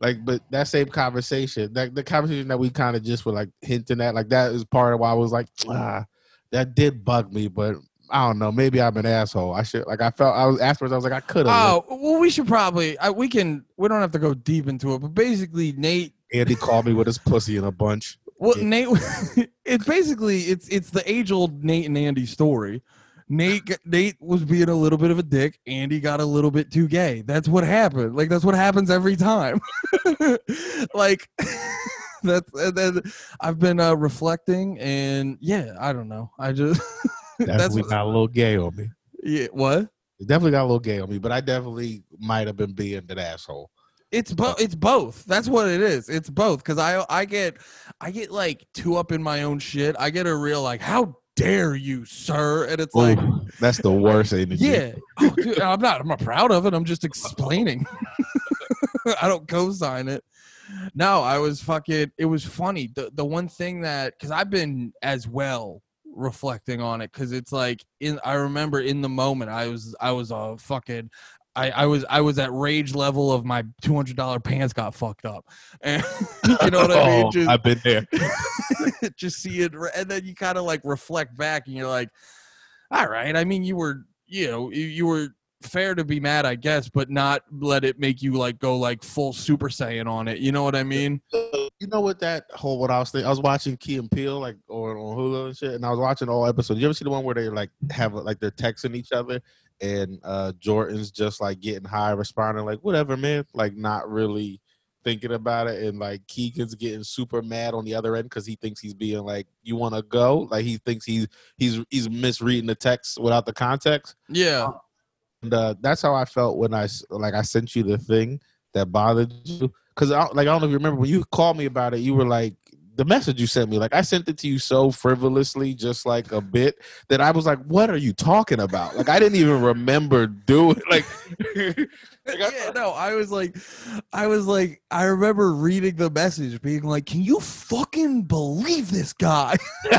Speaker 2: Like, but that same conversation, that the conversation that we kind of just were like hinting at, like that is part of why I was like, ah, that did bug me, but I don't know. Maybe I'm an asshole. I should like. I felt. I was afterwards. I was like, I could have.
Speaker 1: oh well, we should probably. I, we can. We don't have to go deep into it, but basically, Nate
Speaker 2: Andy called me with his pussy in a bunch.
Speaker 1: Well,
Speaker 2: Yeah.
Speaker 1: Nate, it's basically it's it's the age old Nate and Andy story. Nate Nate was being a little bit of a dick. Andy got a little bit too gay. That's what happened. Like that's what happens every time. like that's and then I've been uh, reflecting and yeah, I don't know. I just that's
Speaker 2: Definitely
Speaker 1: what,
Speaker 2: got a little gay on me.
Speaker 1: yeah. What?
Speaker 2: It definitely got a little gay on me, but I definitely might have been being an asshole.
Speaker 1: It's both. It's both. That's what it is. It's both. Cause I I get I get like too up in my own shit. I get a real like, how dare you, sir? And it's like.
Speaker 2: That's the worst energy.
Speaker 1: Yeah. Oh, dude, I'm not. I'm not proud of it. I'm just explaining. I don't co-sign it. No, I was fucking. It was funny. The the one thing that because I've been as well reflecting on it because it's like in. I remember in the moment I was I was a fucking. I, I was I was at rage level of my two hundred dollar pants got fucked up, and you know what I mean.
Speaker 2: Oh,
Speaker 1: Just,
Speaker 2: I've been there.
Speaker 1: just see it and then you kind of like reflect back and you're like all right i mean you were you know you were fair to be mad i guess but not let it make you like go like full super saiyan on it you know what i mean
Speaker 2: You know what that whole what I was thinking? I was watching Key and Peele like or on Hulu and shit, and I was watching all episodes. You ever see the one where they like have like they're texting each other, and uh Jordan's just like getting high, responding like whatever, man, like not really thinking about it, and like Keegan's getting super mad on the other end because he thinks he's being like, "You want to go?" Like he thinks he's he's he's misreading the text without the context.
Speaker 1: yeah
Speaker 2: And uh, that's how I felt when I like I sent you the thing that bothered you. Cause I, like I don't know if you remember when you called me about it, you were like the message you sent me. Like I sent it to you so frivolously, just like a bit that I was like, "What are you talking about?" Like I didn't even remember doing like. like, I-
Speaker 1: yeah, no, I was like, I was like, I remember reading the message, being like, "Can you fucking believe this guy?"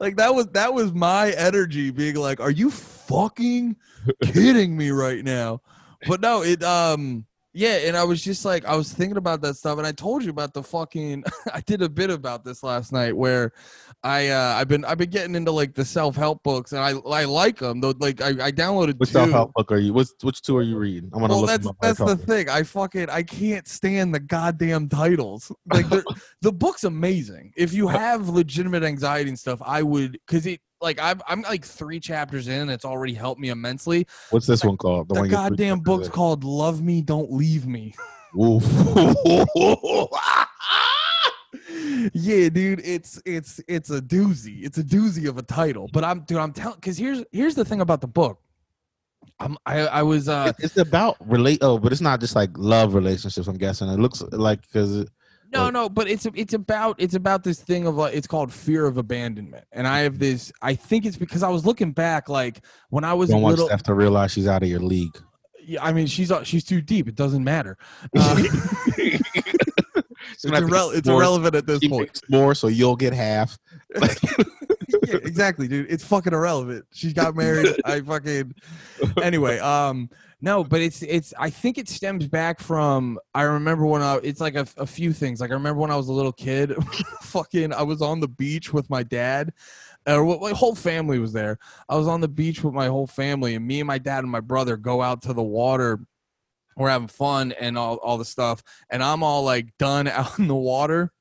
Speaker 1: like that was that was my energy, being like, "Are you fucking kidding me right now?" But no, it um. Yeah, and I was just like, I was thinking about that stuff, and I told you about the fucking. I did a bit about this last night, where I uh, I've been I've been getting into like the self help books, and I I like them though. Like I, I downloaded
Speaker 2: Which
Speaker 1: two.
Speaker 2: self help book are you? Which which two are you reading? I'm gonna
Speaker 1: Well,
Speaker 2: look
Speaker 1: that's that's the thing. I fucking I can't stand the goddamn titles. Like the book's amazing. If you have legitimate anxiety and stuff, I would because it like I'm I'm like three chapters in. It's already helped me immensely.
Speaker 2: What's this one called?
Speaker 1: The
Speaker 2: one
Speaker 1: goddamn book's called "Love Me, Don't Leave Me."
Speaker 2: Oof.
Speaker 1: yeah, dude, it's it's it's a doozy. It's a doozy of a title. But I'm dude, I'm telling because here's here's the thing about the book. I'm I I was uh
Speaker 2: it's about relate. Oh, but it's not just like love relationships. I'm guessing it looks like because
Speaker 1: No,
Speaker 2: Like-
Speaker 1: no, but it's it's about it's about this thing of like it's called fear of abandonment, and I have this. I think it's because I was looking back, like when I was
Speaker 2: don't want
Speaker 1: little.
Speaker 2: Steph to realize she's out of your league.
Speaker 1: Yeah, I mean, she's uh, she's too deep. It doesn't matter. Uh, it's, irrel- it's irrelevant at this
Speaker 2: She
Speaker 1: point.
Speaker 2: more, so you'll get half.
Speaker 1: yeah, exactly, dude. It's fucking irrelevant. She got married. I fucking anyway. Um, no, but it's it's. I think it stems back from. I remember when I. It's like a, a few things. Like I remember when I was a little kid. fucking, I was on the beach with my dad, or what my whole family was there. I was on the beach with my whole family, and me and my dad and my brother go out to the water. We're having fun and all, all the stuff, and I'm all like done out in the water.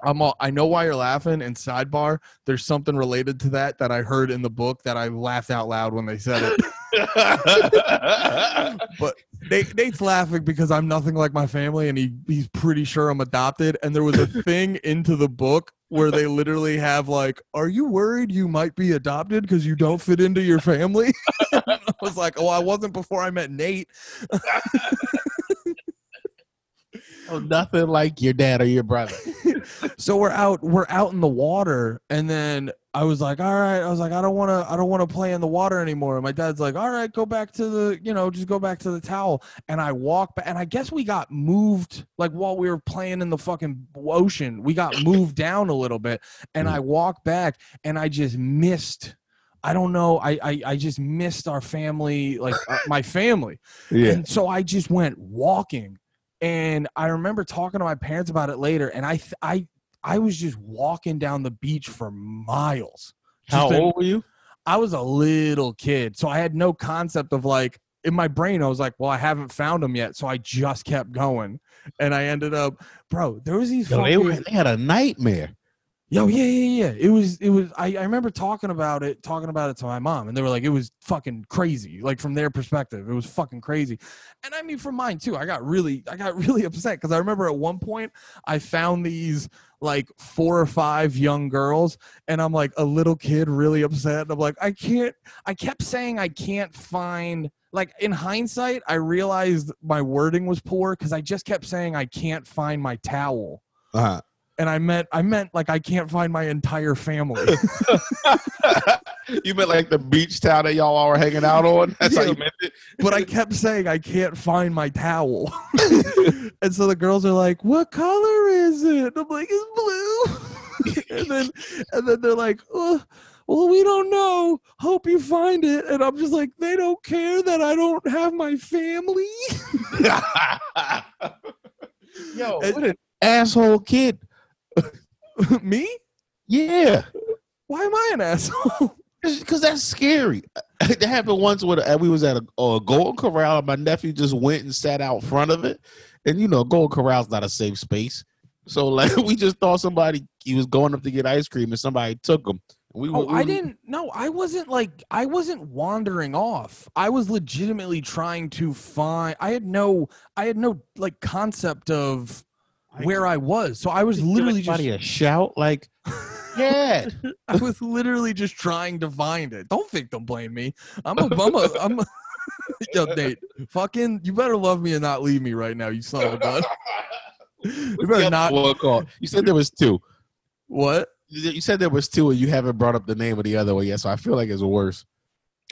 Speaker 1: I'm all, I know why you're laughing. And sidebar, there's something related to that that I heard in the book that I laughed out loud when they said it. but Nate, Nate's laughing because I'm nothing like my family, and he he's pretty sure I'm adopted. And there was a thing into the book where they literally have like, "Are you worried you might be adopted because you don't fit into your family?" I was like, "Oh, I wasn't before I met Nate."
Speaker 2: Oh, nothing like your dad or your brother.
Speaker 1: so we're out we're out in the water and then i was like all right i was like i don't want to i don't want to play in the water anymore and my dad's like all right go back to the you know just go back to the towel and i walk back and i guess we got moved like while we were playing in the fucking ocean we got moved down a little bit and i walked back and i just missed I don't know. I, I I just missed our family, like uh, my family,
Speaker 2: Yeah.
Speaker 1: and so I just went walking. And I remember talking to my parents about it later, and I th- I I was just walking down the beach for miles.
Speaker 2: How old were you?
Speaker 1: I was a little kid, so I had no concept of like in my brain. I was like, well, I haven't found them yet, so I just kept going, and I ended up, bro. There was these
Speaker 2: Yo, they, were, they had a nightmare.
Speaker 1: Yo, yeah, yeah, yeah. It was, it was. I, I remember talking about it, talking about it to my mom, and they were like, it was fucking crazy. Like from their perspective, it was fucking crazy. And I mean, from mine too. I got really, I got really upset because I remember at one point I found these like four or five young girls, and I'm like a little kid, really upset. And I'm like, I can't. I kept saying I can't find. Like in hindsight, I realized my wording was poor because I just kept saying I can't find my towel
Speaker 2: Uh-huh.
Speaker 1: And I meant I meant like I can't find my entire family.
Speaker 2: you meant like the beach town that y'all all were hanging out on? That's how you meant it?
Speaker 1: but I kept saying I can't find my towel. and so the girls are like, "What color is it?" I'm like, "It's blue." and then and then they're like, oh, "Well, we don't know. Hope you find it." And I'm just like, "They don't care that I don't have my family."
Speaker 2: Yo,
Speaker 1: And-
Speaker 2: what an asshole kid.
Speaker 1: Me?
Speaker 2: Yeah.
Speaker 1: Why am I an asshole?
Speaker 2: Because that's scary. That happened once when uh, we was at a, a Golden Corral and my nephew just went and sat out front of it. And you know, Golden Corral's not a safe space. So like we just thought somebody he was going up to get ice cream and somebody took him. We
Speaker 1: Oh,
Speaker 2: were-
Speaker 1: I didn't. No, I wasn't like I wasn't wandering off. I was legitimately trying to find. I had no. I had no like concept of where I was. So I was literally just.
Speaker 2: a shout like, yeah.
Speaker 1: I was literally just trying to find it. Don't victim blame me. I'm a. I'm a. I'm a Yo, Nate, fucking, you better love me and not leave me right now, you son of a gun. You better not.
Speaker 2: called? You said there was two.
Speaker 1: What?
Speaker 2: You you said there was two, and you haven't brought up the name of the other one yet. So I feel like it's worse.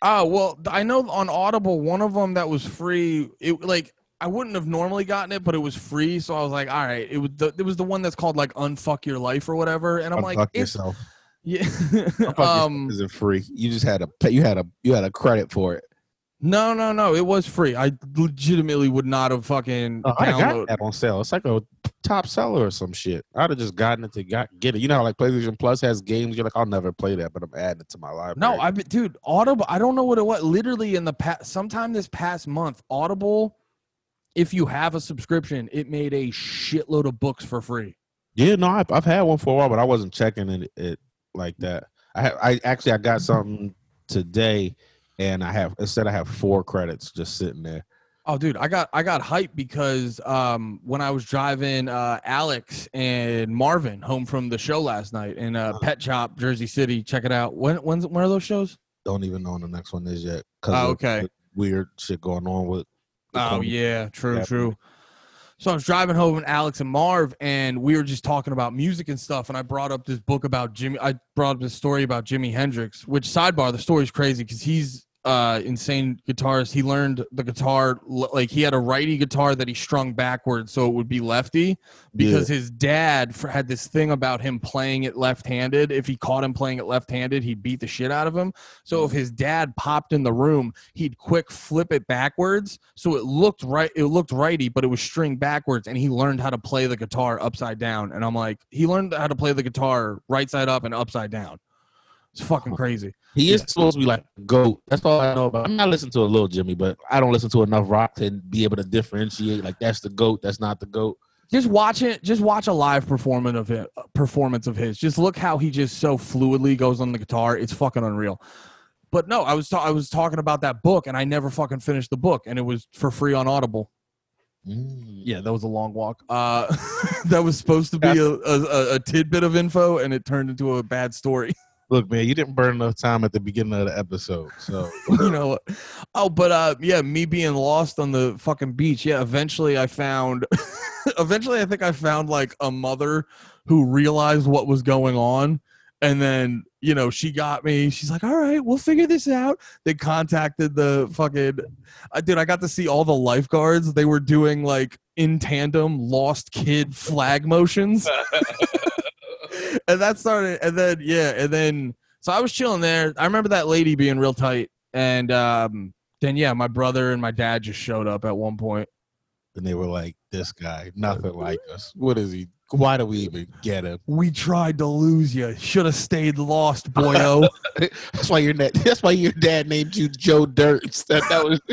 Speaker 1: Oh well, I know on Audible one of them that was free. It like I wouldn't have normally gotten it, but it was free, so I was like, all right. It was the it was the one that's called like "Unfuck Your Life" or whatever, and I'm like,
Speaker 2: Unfuck
Speaker 1: it's,
Speaker 2: yourself.
Speaker 1: yeah. Um,
Speaker 2: yourself isn't free. You just had a you had a you had a credit for it.
Speaker 1: no, no, no, it was free. I legitimately would not have fucking
Speaker 2: Oh, I got that on sale. It's like a top seller or some shit. I'd have just gotten it to got, get it. You know how like PlayStation Plus has games. You're like, I'll never play that, but I'm adding it to my library.
Speaker 1: No, I've dude, Audible. I don't know what it was. Literally in the past, sometime this past month, Audible. If you have a subscription, it made a shitload of books for free.
Speaker 2: yeah, no, I've, I've had one for a while, but I wasn't checking it, it like that. I I actually I got something today, and I have instead I have four credits just sitting there.
Speaker 1: Oh, dude, I got I got hyped because um, when I was driving uh, Alex and Marvin home from the show last night in uh, Pet Shop, Jersey City. Check it out. When when's when are those shows?
Speaker 2: Don't even know when the next one is yet. Cause
Speaker 1: Oh, okay.
Speaker 2: weird shit going on with.
Speaker 1: Oh yeah, true, true. So I was driving home with Alex and Marv, and we were just talking about music and stuff. And I brought up this book about Jimi. I brought up this story about Jimi Hendrix. Which sidebar, the story's crazy because he's uh insane guitarist. He learned the guitar like he had a righty guitar that he strung backwards so it would be lefty because his dad had this thing about him playing it left-handed. If he caught him playing it left-handed, he'd beat the shit out of him. So if his dad popped in the room, he'd quick flip it backwards so it looked right. It looked righty, but it was string backwards, and he learned how to play the guitar upside down. And I'm like, he learned how to play the guitar right side up and upside down. It's fucking crazy.
Speaker 2: He is supposed to be like a goat. That's all I know about. I'm not listening to a little Jimi, but I don't listen to enough rock to be able to differentiate. Like that's the goat. That's not the goat.
Speaker 1: Just watch it. Just watch a live performance of it. Performance of his. Just look how he just so fluidly goes on the guitar. It's fucking unreal. But no, I was ta- I was talking about that book, and I never fucking finished the book, and it was for free on Audible.
Speaker 2: Mm.
Speaker 1: Yeah, that was a long walk. Uh, that was supposed to be a, a, a tidbit of info, and it turned into a bad story.
Speaker 2: Look, man, you didn't burn enough time at the beginning of the episode, so
Speaker 1: you know. Oh, but uh, yeah, me being lost on the fucking beach. Yeah, eventually I found. eventually, I think I found like a mother who realized what was going on, and then you know she got me. She's like, "All right, we'll figure this out." They contacted the fucking. I did. I got to see all the lifeguards. They were doing like in tandem lost kid flag motions. and that started and then yeah and then so i was chilling there i remember that lady being real tight and um then yeah my brother and my dad just showed up at one point
Speaker 2: and they were like, "This guy, nothing like us. What is he? Why do we even get him?"
Speaker 1: we tried to lose you should have stayed lost boyo
Speaker 2: That's why your dad. That's why your dad named you Joe Dirt. That that was.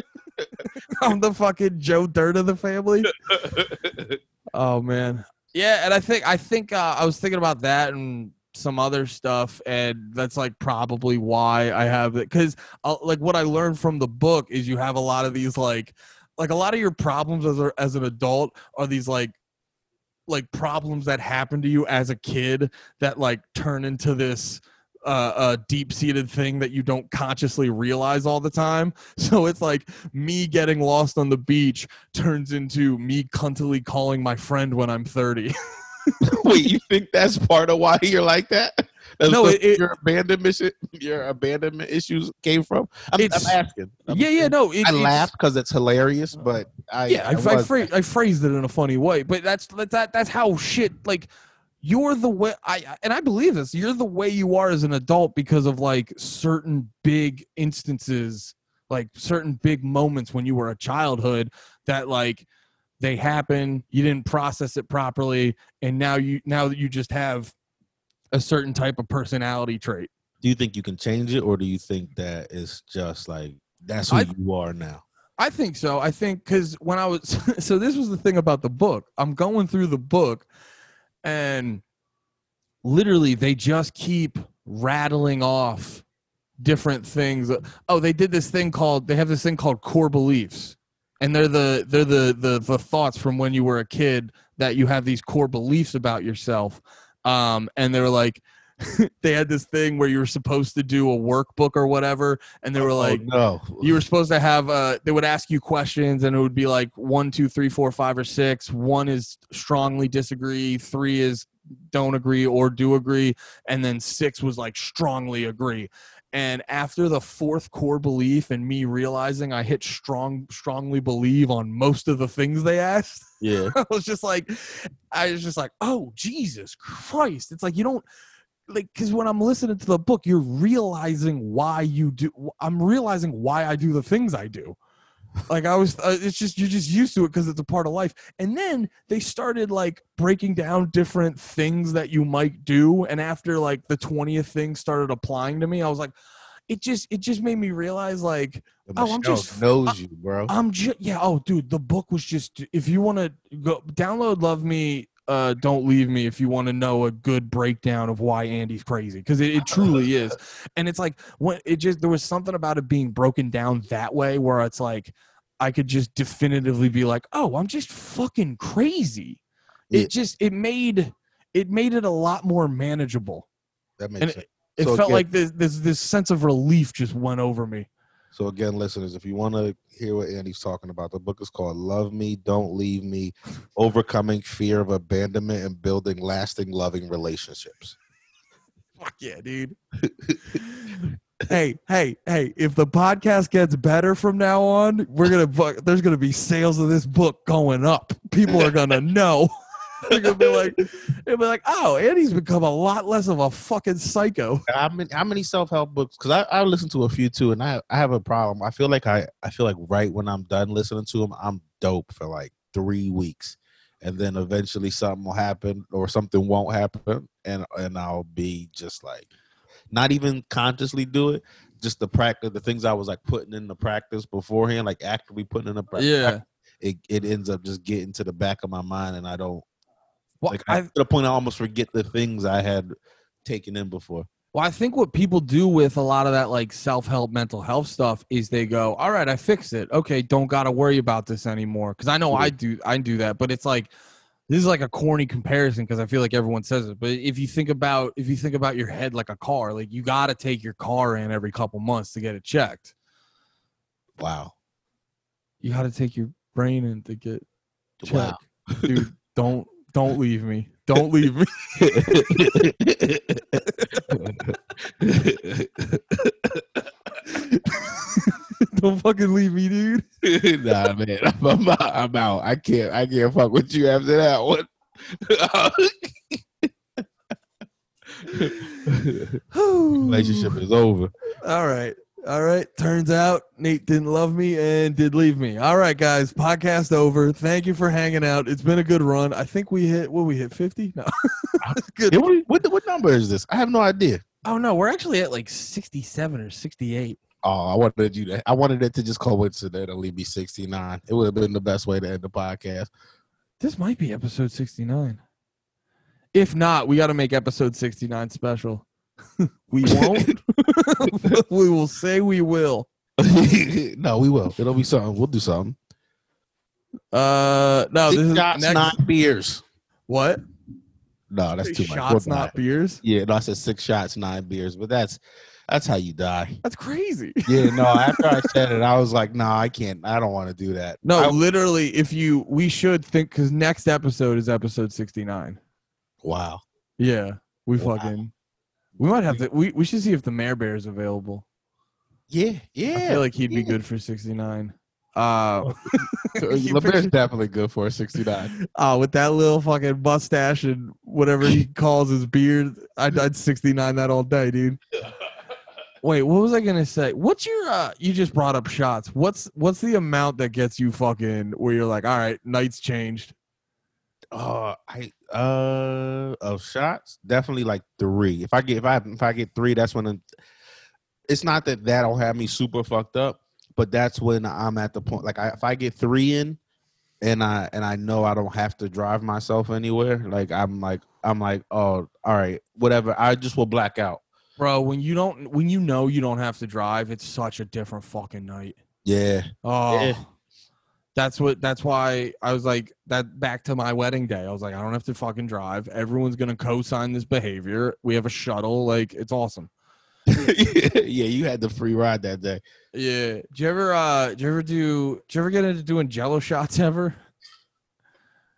Speaker 1: i'm the fucking joe dirt of the family oh man yeah and i think i think uh, i was thinking about that and some other stuff and that's like probably why i have it because uh, like what i learned from the book is you have a lot of these like like a lot of your problems as, a, as an adult are these like like problems that happen to you as a kid that like turn into this uh, a deep-seated thing that you don't consciously realize all the time. So it's like me getting lost on the beach turns into me cuntily calling my friend when I'm 30.
Speaker 2: Wait, you think that's part of why you're like that? That's
Speaker 1: No, it- it-
Speaker 2: your abandonment, your abandonment issues came from. I'm, I'm asking. I'm-
Speaker 1: yeah, yeah, no. It,
Speaker 2: I laugh because it's hilarious, but I
Speaker 1: yeah, I, I,
Speaker 2: was-
Speaker 1: phrase, I phrased it in a funny way, but that's that, that that's how shit like you're the way I and I believe this. You're the way you are as an adult because of like certain big instances, like certain big moments when you were a childhood that like they happen, you didn't process it properly, and now you now that you just have a certain type of personality trait.
Speaker 2: Do you think you can change it, or do you think that it's just like that's who
Speaker 1: I-
Speaker 2: you are now?
Speaker 1: I think so. I think because when I was so this was the thing about the book. I'm going through the book, and literally they just keep rattling off different things. Oh, they did this thing called they have this thing called core beliefs, and they're the they're the the the thoughts from when you were a kid that you have these core beliefs about yourself. Um, and they were like. they had this thing where you were supposed to do a workbook or whatever, and they were like,
Speaker 2: oh, no,
Speaker 1: you were supposed to have uh they would ask you questions and it would be like one two three four five or six one is strongly disagree three is don't agree or do agree and then six was like strongly agree and after the fourth core belief and me realizing i hit strong strongly believe on most of the things they asked
Speaker 2: yeah.
Speaker 1: I was just like, I was just like, oh Jesus Christ! It's like you don't like because when I'm listening to the book, you're realizing why you do. I'm realizing why I do the things I do. Like I was, uh, it's just you're just used to it because it's a part of life. And then they started like breaking down different things that you might do. And after like the twentieth thing started applying to me, I was like, it just it just made me realize like Oh, I'm just-
Speaker 2: knows you, bro.
Speaker 1: I'm just yeah. Oh, dude, the book was just. If you want to go download "Love Me, uh, Don't Leave Me," if you want to know a good breakdown of why Andy's crazy, because it, it truly is. And it's like when it just there was something about it being broken down that way, where it's like I could just definitively be like, oh, I'm just fucking crazy.
Speaker 2: Yeah.
Speaker 1: It just it made it made it a lot more manageable.
Speaker 2: that makes
Speaker 1: and
Speaker 2: sense.
Speaker 1: It
Speaker 2: So
Speaker 1: felt
Speaker 2: again-
Speaker 1: like this this this sense of relief just went over me.
Speaker 2: So again, listeners, if you want to hear what Andy's talking about, the book is called "Love Me, Don't Leave Me: Overcoming Fear of Abandonment and Building Lasting Loving Relationships."
Speaker 1: Fuck yeah, dude. hey, hey, hey, if the podcast gets better from now on, we're gonna there's gonna be sales of this book going up. People are gonna know. Gonna be like, they'll be like, oh, Andy's become a lot less of a fucking psycho.
Speaker 2: How many, how many self help books? Because I, I listen to a few too, and I I have a problem. I feel like I I feel like right when I'm done listening to them, I'm dope for like three weeks, and then eventually something will happen or something won't happen, and and I'll be just like not even consciously do it. Just the practice, the things I was like putting in the practice beforehand, like actively putting in the practice.
Speaker 1: Yeah.
Speaker 2: It it ends up just getting to the back of my mind, and I don't
Speaker 1: Well,
Speaker 2: like I,
Speaker 1: I,
Speaker 2: to the point I almost forget the things I had taken in before.
Speaker 1: well, I think what people do with a lot of that like self help mental health stuff is they go, "All right, I fixed it. Okay, don't got to worry about this anymore." Because I know I do, I do that, but it's like this is like a corny comparison because I feel like everyone says it. But if you think about if you think about your head like a car, like you got to take your car in every couple months to get it checked.
Speaker 2: Wow.
Speaker 1: You got to take your brain in to get
Speaker 2: Wow.
Speaker 1: checked, dude. Don't don't leave me. Don't leave me. don't fucking leave me, dude.
Speaker 2: nah, man, I'm, I'm, out, I'm out. I can't. I can't fuck with you after that one. Relationship is over.
Speaker 1: All right. All right. Turns out Nate didn't love me and did leave me. All right, guys. Podcast over. Thank you for hanging out. It's been a good run. I think we hit what we hit 50? No. good.
Speaker 2: Yeah, what, what what number is this? I have no idea.
Speaker 1: Oh no, we're actually at like 67 or 68.
Speaker 2: Oh, I wanted you to. I wanted it to just coincidentally be 69. It would have been the best way to end the podcast.
Speaker 1: This might be episode 69. If not, we got to make episode 69 special. we won't. we will say we will.
Speaker 2: no, we will. It'll be something. We'll do something.
Speaker 1: Uh no, this
Speaker 2: Six
Speaker 1: is
Speaker 2: shots,
Speaker 1: next,
Speaker 2: nine beers.
Speaker 1: what?
Speaker 2: No, that's too much.
Speaker 1: Shots,
Speaker 2: We're
Speaker 1: not beers.
Speaker 2: Yeah, no, I said six shots, nine beers, but that's that's how you die.
Speaker 1: That's crazy.
Speaker 2: Yeah, no. After I said it, I was like, no, I can't. I don't want to do that.
Speaker 1: No,
Speaker 2: I-
Speaker 1: literally, if you, we should think because next episode is episode sixty nine.
Speaker 2: wow.
Speaker 1: Yeah, we
Speaker 2: Wow.
Speaker 1: fucking, we might have to. We we should see if the mayor bear is available.
Speaker 2: Yeah, yeah.
Speaker 1: I feel like he'd be good for sixty nine. Uh,
Speaker 2: LeBare's definitely good for 69.
Speaker 1: uh, with that little fucking mustache and whatever he calls his beard, I'd, I'd sixty nine that all day, dude. Wait, what was I gonna say? What's your? uh You just brought up shots. What's what's the amount that gets you fucking where you're like, all right, nights changed.
Speaker 2: Uh, I uh of shots definitely like three. If I get if I if I get three, that's when I'm- it's not that that'll have me super fucked up, but that's when I'm at the point. Like I, if I get three in, and I and I know I don't have to drive myself anywhere, like I'm like I'm like oh all right whatever. I just will black out.
Speaker 1: Bro, when you don't when you know you don't have to drive, it's such a different fucking night.
Speaker 2: Yeah,
Speaker 1: Oh.
Speaker 2: Yeah.
Speaker 1: That's what that's why I was like that back to my wedding day. I was like I don't have to fucking drive. Everyone's going to co-sign this behavior. We have a shuttle like it's awesome.
Speaker 2: yeah. You had the free ride that day.
Speaker 1: Yeah. Did you ever uh did you ever do did you ever get into doing jello shots ever?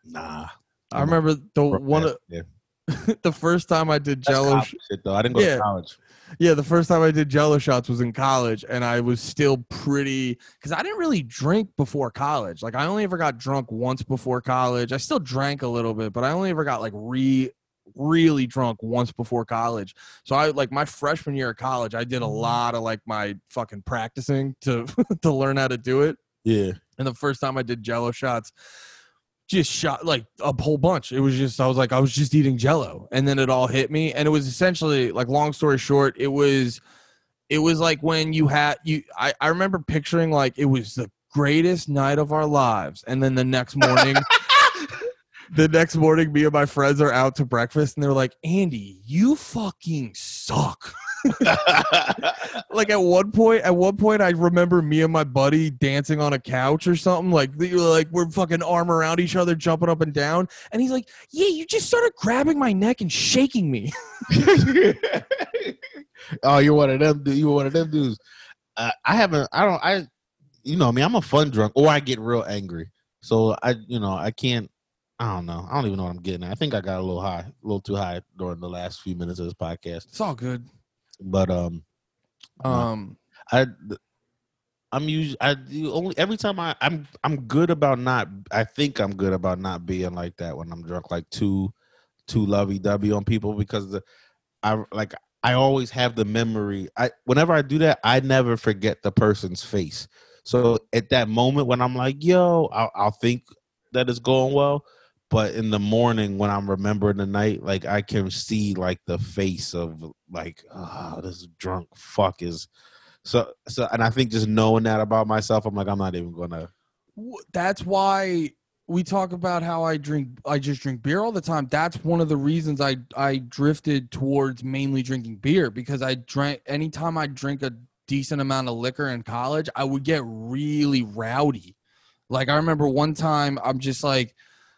Speaker 2: Nah,
Speaker 1: I remember the one of
Speaker 2: Yeah,
Speaker 1: the first time I did
Speaker 2: That's
Speaker 1: jello
Speaker 2: college shit though. I didn't go
Speaker 1: Yeah.
Speaker 2: to college.
Speaker 1: Yeah, the first time I did Jello shots was in college, and I was still pretty because I didn't really drink before college. Like I only ever got drunk once before college. I still drank a little bit, but I only ever got like re really drunk once before college. So I like my freshman year of college, I did a mm-hmm. lot of like my fucking practicing to to learn how to do it.
Speaker 2: Yeah.
Speaker 1: And the first time I did Jello shots, just shot like a whole bunch. It was just I was like I was just eating Jello, and then it all hit me, and it was essentially like long story short, it was it was like when you had you. I I remember picturing like it was the greatest night of our lives, and then the next morning. The next morning, me and my friends are out to breakfast, and they're like, "Andy, you fucking suck." like at one point at one point i remember me and my buddy dancing on a couch or something like we were like we're fucking arm around each other jumping up and down and he's like yeah you just started grabbing my neck and shaking me
Speaker 2: oh, you're one of them. du- You one of them dudes. Uh, I haven't. I don't. I. You know me. I'm a fun drunk, or I get real angry. So I, you know, I can't. I don't know. I don't even know what I'm getting at. I think I got a little high, a little too high during the last few minutes of this podcast.
Speaker 1: it's all good
Speaker 2: But um,
Speaker 1: um
Speaker 2: I, I'm usually I do only every time I I'm I'm good about not. I think I'm good about not being like that when I'm drunk, like too too lovey dovey on people because the I like I always have the memory. I whenever I do that, I never forget the person's face. So at that moment when I'm like, "Yo," I'll, I'll think that it's going well, but in the morning when I'm remembering the night, like I can see like the face of like, oh, this drunk fuck is so so. And I think just knowing that about myself, I'm like, I'm not even gonna.
Speaker 1: That's why we talk about how I drink. I just drink beer all the time. That's one of the reasons I I drifted towards mainly drinking beer because I drank anytime I drink a decent amount of liquor in college, I would get really rowdy. Like I remember one time, I'm just like,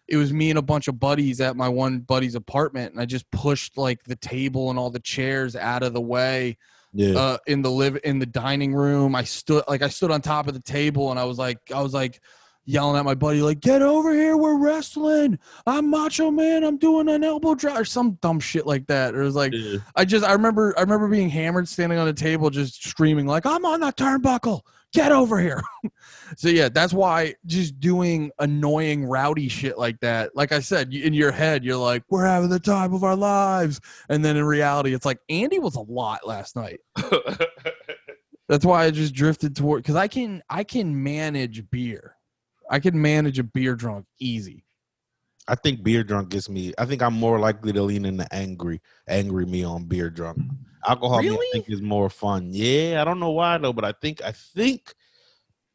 Speaker 1: it was me and a bunch of buddies at my one buddy's apartment, and I just pushed like the table and all the chairs out of the way
Speaker 2: Yeah,
Speaker 1: uh, in the live in the dining room. I stood like I stood on top of the table and I was like I was like yelling at my buddy like get over here we're wrestling I'm Macho Man I'm doing an elbow drop or some dumb shit like that. It was like
Speaker 2: yeah.
Speaker 1: I just I remember I remember being hammered standing on the table just screaming like I'm on the turnbuckle get over here. so yeah, that's why just doing annoying rowdy shit like that. Like I said, in your head you're like we're having the time of our lives and then in reality it's like Andy was a lot last night. That's why I just drifted toward because I can I can manage beer. I can manage a beer drunk easy.
Speaker 2: I think beer drunk gets me. I think I'm more likely to lean into angry, angry me on beer drunk. Alcohol, me, I think is more fun. Yeah, I don't know why though, but I think I think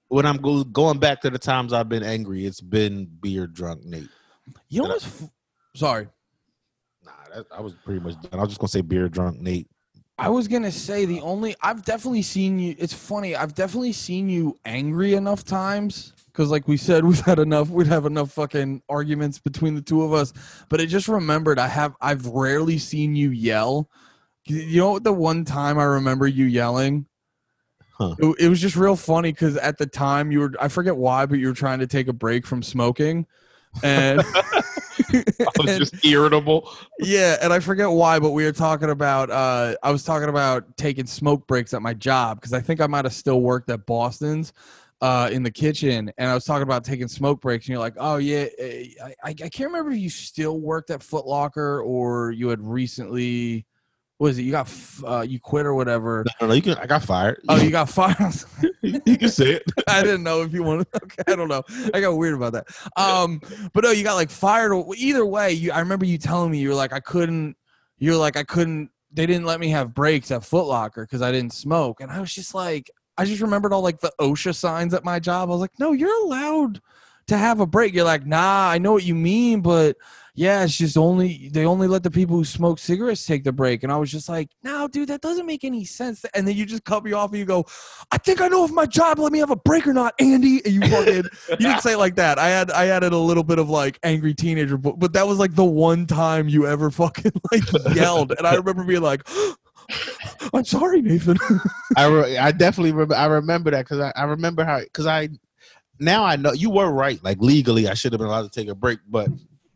Speaker 2: when I'm go, going back to the times I've been angry, it's been beer drunk, Nate.
Speaker 1: You know what's f- sorry.
Speaker 2: Nah, that, I was pretty much done. I was just gonna say beer drunk, Nate.
Speaker 1: I was gonna say the only I've definitely seen you. It's funny. I've definitely seen you angry enough times because, like we said, we've had enough. We'd have enough fucking arguments between the two of us. But I just remembered I have. I've rarely seen you yell. You know what? The one time I remember you yelling.
Speaker 2: Huh.
Speaker 1: It, it was just real funny because at the time you were. I forget why, but you were trying to take a break from smoking, and.
Speaker 2: I was
Speaker 1: and-
Speaker 2: just irritable.
Speaker 1: yeah, and I forget why, but we were talking about. Uh, I was talking about taking smoke breaks at my job because I think I might have still worked at Boston's uh, in the kitchen, and I was talking about taking smoke breaks, and you're like, "Oh yeah, eh, I, I, I can't remember if you still worked at Foot Locker or you had recently. What is it? You got f- uh, you quit or whatever?
Speaker 2: No, no, you can. I got fired.
Speaker 1: Oh, you got fired.
Speaker 2: you can say it.
Speaker 1: I didn't know if you wanted. Okay, I don't know. I got weird about that. Um, but no, you got like fired. or- Either way, you. I remember you telling me you were like, I couldn't. You're like, I couldn't. They didn't let me have breaks at Foot Locker because I didn't smoke, and I was just like, I just remembered all like the OSHA signs at my job. I was like, no, you're allowed to have a break. You're like, nah, I know what you mean, but yeah, it's just only they only let the people who smoke cigarettes take the break. And I was just like, no, dude, that doesn't make any sense. And then you just cut me off and you go, I think I know if my job let me have a break or not, Andy. And you fucking you didn't say it like that. I had I added a little bit of like angry teenager, but, but that was like the one time you ever fucking like yelled. And I remember being like, I'm sorry, Nathan.
Speaker 2: I re- I definitely remember. I remember that because I, I remember how because I now I know you were right. Like legally, I should have been allowed to take a break, but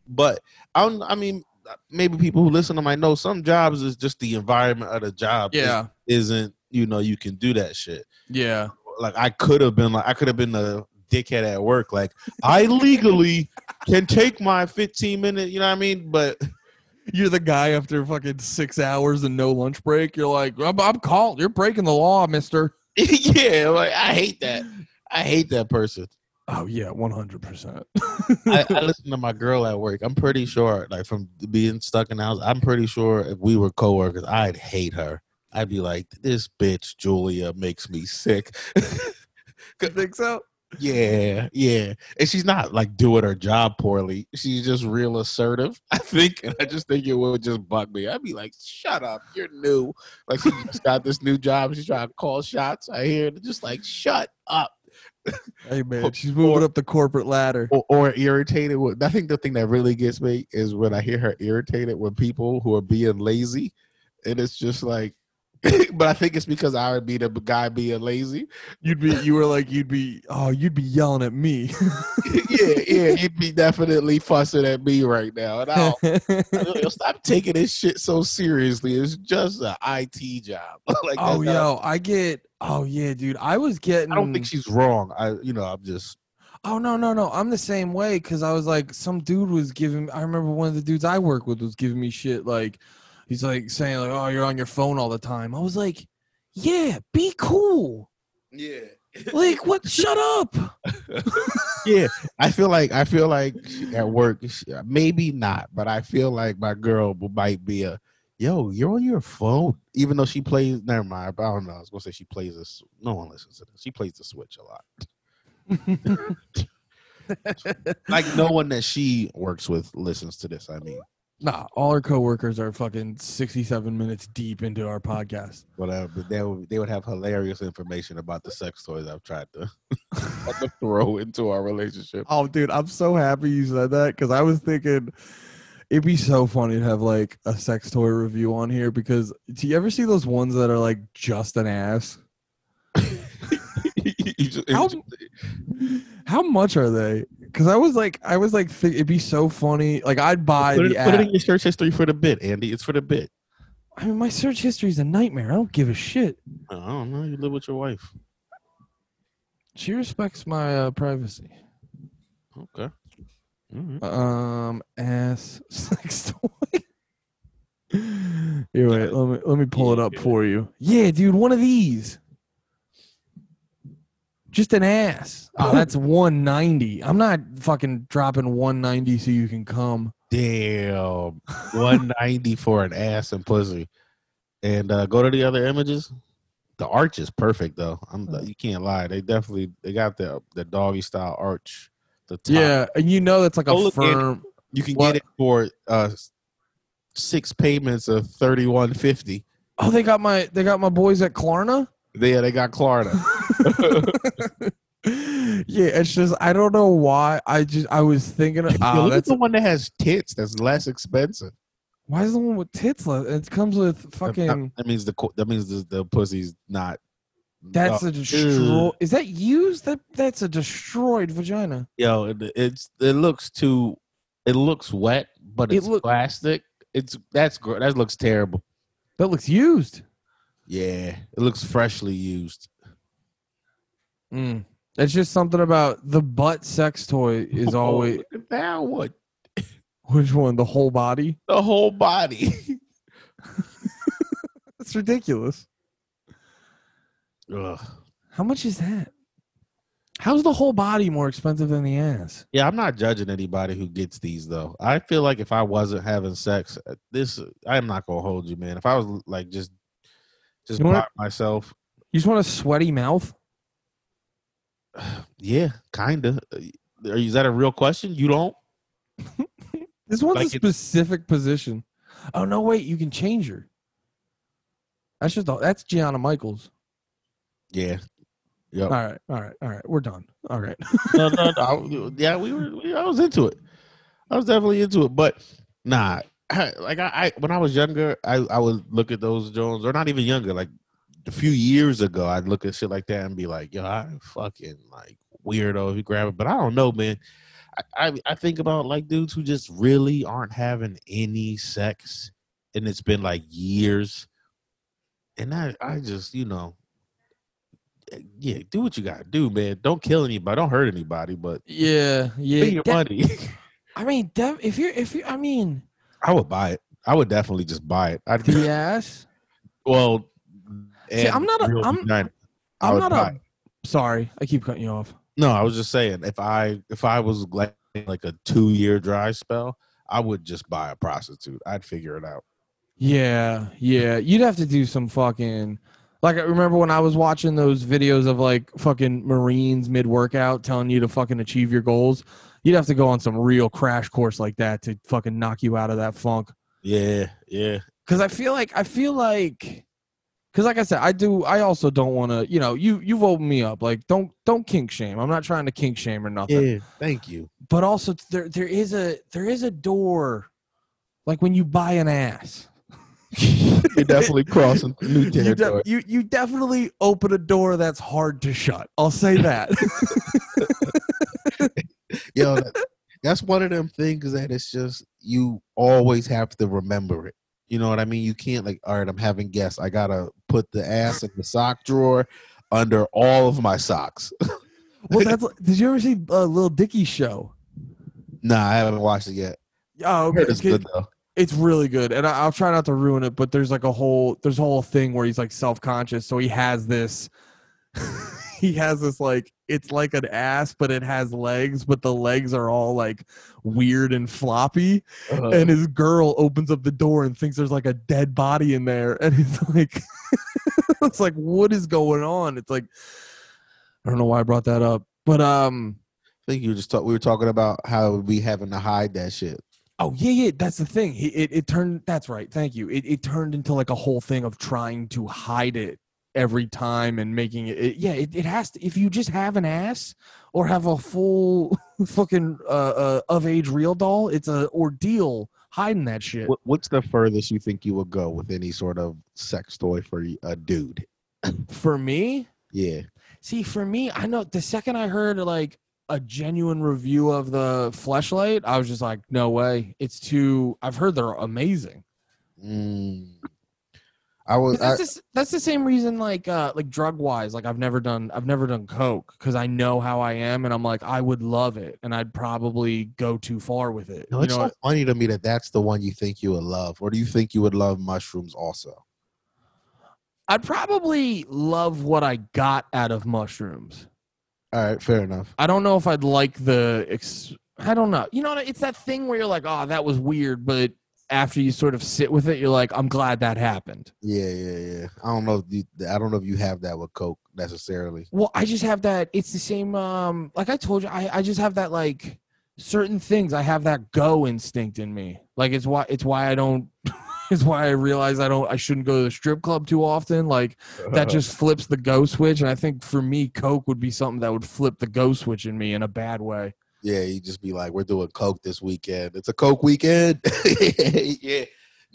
Speaker 2: but I don't, I mean maybe people who listen to might know some jobs is just the environment of the job.
Speaker 1: yeah.
Speaker 2: isn't you know you can do that shit.
Speaker 1: Yeah.
Speaker 2: Like I could have been like I could have been the dickhead at work. Like I legally can take my 15 minute. You know what I mean? But
Speaker 1: You're the guy after fucking six hours and no lunch break. You're like, I'm, I'm called. You're breaking the law, mister.
Speaker 2: yeah, like I hate that. I hate that person.
Speaker 1: Oh, yeah, 100%.
Speaker 2: I, I listen to my girl at work. I'm pretty sure, like from being stuck in the house, I'm pretty sure if we were coworkers, I'd hate her. I'd be like, this bitch Julia makes me sick.
Speaker 1: you think so?
Speaker 2: yeah, yeah. And she's not like doing her job poorly. She's just real assertive, I think. And I just think it would just bug me. I'd be like, shut up, you're new. Like she just got this new job. She's trying to call shots. I hear it. Just like, shut up.
Speaker 1: Hey, man, she's moving up the corporate ladder.
Speaker 2: or, or irritated with I think the thing that really gets me is when I hear her irritated with people who are being lazy. And it's just like but I think it's because I would be the guy being lazy.
Speaker 1: You'd be, you were like, you'd be, oh, you'd be yelling at me.
Speaker 2: yeah, yeah, you'd be definitely fussing at me right now. And I'll, I'll stop taking this shit so seriously. It's just an IT job. like
Speaker 1: oh,
Speaker 2: that's not-
Speaker 1: yo, I get, oh, yeah, dude. I was getting,
Speaker 2: I don't think she's wrong. I you know, I'm just
Speaker 1: Oh no no no! I'm the same way because I was like, some dude was giving. I remember one of the dudes I work with was giving me shit. Like, he's like saying like, "Oh, you're on your phone all the time." I was like, "Yeah, be cool."
Speaker 2: Yeah.
Speaker 1: like what? Shut up.
Speaker 2: yeah, I feel like I feel like at work, maybe not, but I feel like my girl might be a yo. You're on your phone, even though she plays. Never mind. I don't know. I was gonna say she plays this. No one listens to this. She plays the Switch a lot. like no one that she works with listens to this. I mean,
Speaker 1: Nah, all our coworkers are fucking sixty-seven minutes deep into our podcast.
Speaker 2: whatever. But they would they would have hilarious information about the sex toys I've tried to, to throw into our relationship.
Speaker 1: Oh, dude, I'm so happy you said that because I was thinking it'd be so funny to have like a sex toy review on here. Because do you ever see those ones that are like just an ass? How, how much are they? Because I was like, I was like, think it'd be so funny. Like I'd buy
Speaker 2: put,
Speaker 1: the
Speaker 2: it, put it in your search history for the bit, Andy. It's for the bit.
Speaker 1: I mean, my search history is a nightmare. I don't give a shit.
Speaker 2: I don't know. You live with your wife.
Speaker 1: She respects my uh, privacy.
Speaker 2: Okay. Mhm.
Speaker 1: Um, ass sex toy. Here, wait. Let me let me pull it up for you. Yeah, dude, one of these. Just an ass. Oh, that's 190. I'm not fucking dropping 190 so you can come.
Speaker 2: Damn. 190 for an ass and pussy. And uh, go to the other images. The arch is perfect though. I'm you can't lie. They definitely they got the the doggy style arch. The top.
Speaker 1: Yeah, and you know that's like a
Speaker 2: look, Andy.
Speaker 1: firm.
Speaker 2: You can
Speaker 1: What?
Speaker 2: get it for uh six payments of 3150.
Speaker 1: Oh, they got my they got my boys at Klarna.
Speaker 2: Yeah, they got Klarna.
Speaker 1: yeah, it's just I don't know why. I just I was thinking,
Speaker 2: Yo,
Speaker 1: oh,
Speaker 2: look at
Speaker 1: that's
Speaker 2: the one that has tits. That's less expensive.
Speaker 1: why is the one with tits? left? It comes with fucking.
Speaker 2: That means the that means the, the pussy's not.
Speaker 1: That's
Speaker 2: Oh,
Speaker 1: a destroy. Is that used? That that's a destroyed vagina.
Speaker 2: yo. It, it's it looks too. It looks wet, but
Speaker 1: It
Speaker 2: it's
Speaker 1: look-
Speaker 2: plastic. It's that's that looks terrible.
Speaker 1: That looks used.
Speaker 2: Yeah, it looks freshly used.
Speaker 1: Mm. It's just something about the butt sex toy is
Speaker 2: Oh,
Speaker 1: always
Speaker 2: that one.
Speaker 1: which one? The whole body.
Speaker 2: The whole body.
Speaker 1: That's ridiculous.
Speaker 2: Ugh.
Speaker 1: How much is that? How's the whole body more expensive than the ass?
Speaker 2: Yeah, I'm not judging anybody who gets these though. I feel like if I wasn't having sex, uh, this I'm not gonna hold you, man. If I was like just just
Speaker 1: You wanna-
Speaker 2: myself,
Speaker 1: You just want a sweaty mouth?
Speaker 2: yeah, kinda. Uh, Are you- Is that a real question? You don't?
Speaker 1: This one's
Speaker 2: Like
Speaker 1: a specific position. Oh no, wait, you can change her. That's just that's Gianna Michaels.
Speaker 2: Yeah. Yep.
Speaker 1: All right, all right, all right. We're done. All right.
Speaker 2: no, no, no. I- yeah, we were. We, I was into it. I was definitely into it, but nah. Like I, I, when I was younger, I, I would look at those Jones, or not even younger, like a few years ago, I'd look at shit like that and be like, "Yo, I fucking like weirdo if you grab it." But I don't know, man. I, I, I think about like dudes who just really aren't having any sex, and it's been like years, and I, I just, you know, yeah, do what you gotta do, man. Don't kill anybody. Don't hurt anybody. But
Speaker 1: yeah,
Speaker 2: pay
Speaker 1: yeah.
Speaker 2: your
Speaker 1: De-
Speaker 2: money.
Speaker 1: I mean, def- if you're if you I mean
Speaker 2: I would buy it. I would definitely just buy it. I'd
Speaker 1: ass.
Speaker 2: well.
Speaker 1: See, I'm not a- I'm-
Speaker 2: vagina.
Speaker 1: I'm not a
Speaker 2: it.
Speaker 1: sorry, I keep cutting you off.
Speaker 2: No, I was just saying if I if I was like like a two year dry spell, I would just buy a prostitute. I'd figure it out.
Speaker 1: Yeah, yeah. You'd have to do some fucking like I remember when I was watching those videos of like fucking Marines mid workout telling you to fucking achieve your goals. You'd have to go on some real crash course like that to fucking knock you out of that funk.
Speaker 2: Yeah, yeah.
Speaker 1: Cause I feel like I feel like because like I said, I do I also don't want to, you know, you you've opened me up. Like don't don't kink shame. I'm not trying to kink shame or nothing.
Speaker 2: Yeah, thank you.
Speaker 1: But also there there is a there is a door like when you buy an ass.
Speaker 2: You're definitely crossing new
Speaker 1: you, de-
Speaker 2: territory.
Speaker 1: you you definitely open a door that's hard to shut. I'll say that.
Speaker 2: Yo, that- that's one of them things that it's just you always have to remember it. You know what I mean? You can't like, all right, I'm having guests. I gotta put the ass in the sock drawer under all of my socks.
Speaker 1: well, that's did you ever see uh, Lil Dicky show?
Speaker 2: nah, I haven't watched it yet.
Speaker 1: Oh, okay.
Speaker 2: it's good though.
Speaker 1: It's really good, and I, I'll try not to ruin it. But there's like a whole there's a whole thing where he's like self conscious, so he has this he has this like it's like an ass, but it has legs, but the legs are all like weird and floppy.
Speaker 2: Uh,
Speaker 1: And his girl opens up the door and thinks there's like a dead body in there, and he's like, it's like what is going on? It's like I don't know why I brought that up, but um.
Speaker 2: I think you just talk, we were talking about how we having to hide that shit.
Speaker 1: Oh yeah, yeah. That's the thing. He, it it turned. That's right. Thank you. It it turned into like a whole thing of trying to hide it every time and making it. it yeah, it, it has to. If you just have an ass or have a full fucking uh, uh of age real doll, it's a ordeal hiding that shit.
Speaker 2: What, what's the furthest you think you would go with any sort of sex toy for a dude?
Speaker 1: For me,
Speaker 2: Yeah.
Speaker 1: see, for me, I know the second I heard like a genuine review of the fleshlight, I was just like, no way. It's too. I've heard they're amazing.
Speaker 2: Mm. I was.
Speaker 1: 'Cause
Speaker 2: I,
Speaker 1: that's, the, that's the same reason like uh like drug wise like i've never done i've never done coke because i know how i am and i'm like i would love it and i'd probably go too far with it
Speaker 2: no,
Speaker 1: you
Speaker 2: it's
Speaker 1: know
Speaker 2: so
Speaker 1: what?
Speaker 2: funny to me that that's the one you think you would love, or do you think you would love mushrooms also?
Speaker 1: i'd probably love what i got out of mushrooms
Speaker 2: All right, fair enough.
Speaker 1: i don't know if i'd like the ex- i don't know you know it's that thing where you're like oh that was weird but after you sort of sit with it you're like i'm glad that happened
Speaker 2: Yeah, yeah, yeah. I don't know if you, I don't know if you have that with Coke necessarily.
Speaker 1: Well, I just have that. It's the same. Um, like I told you, I, I just have that like certain things. I have that go instinct in me. Like it's why it's why I don't. it's why I realize I don't. I shouldn't go to the strip club too often. Like that just flips the go switch. And I think for me, Coke would be something that would flip the go switch in me in a bad way.
Speaker 2: Yeah, you just be like, we're doing Coke this weekend. It's a Coke weekend. yeah.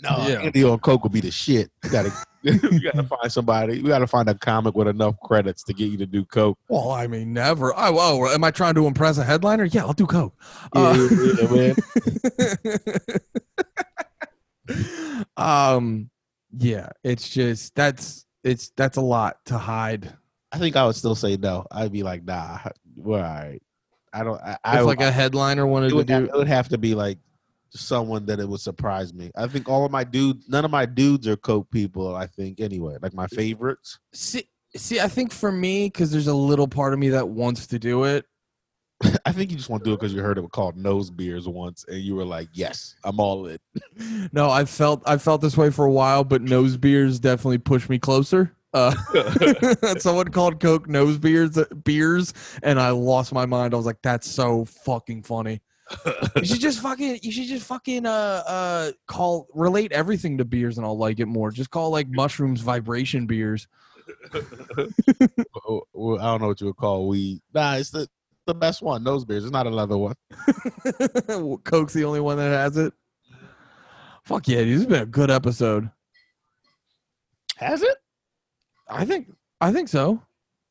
Speaker 2: No,
Speaker 1: Yeah.
Speaker 2: Andy on Coke would be the shit. You gotta, you gotta find somebody. We gotta find a comic with enough credits to get you to do Coke.
Speaker 1: Well, I mean, never. Oh, oh, am I trying to impress a headliner? Yeah, I'll do Coke.
Speaker 2: Yeah,
Speaker 1: Uh,
Speaker 2: yeah, yeah,
Speaker 1: um, yeah, it's just that's it's that's a lot to hide.
Speaker 2: I think I would still say no. I'd be like, nah, we're all right. I don't. I, I
Speaker 1: like a headliner wanted to
Speaker 2: would, have,
Speaker 1: do,
Speaker 2: it would have to be like someone that it would surprise me. I think all of my dudes, none of my dudes are Coke people. I think anyway, like my favorites.
Speaker 1: See, see, I think for me, because there's a little part of me that wants to do it.
Speaker 2: I think you just want to do it because you heard it was called nose beers once, and you were like, "Yes, I'm all in."
Speaker 1: No, I felt I felt this way for a while, but nose beers definitely pushed me closer. Uh, someone called Coke nose beers beers, and I lost my mind. I was like, "That's so fucking funny." You should just fucking you should just fucking uh uh call relate everything to beers, and I'll like it more. Just call like mushrooms vibration beers.
Speaker 2: Oh, well, I don't know what you would call weed. Nah, it's the the best one. Nose beers. It's not another one.
Speaker 1: Coke's the only one that has it. Fuck yeah, dude, this has been a good episode.
Speaker 2: Has it?
Speaker 1: I think I think so.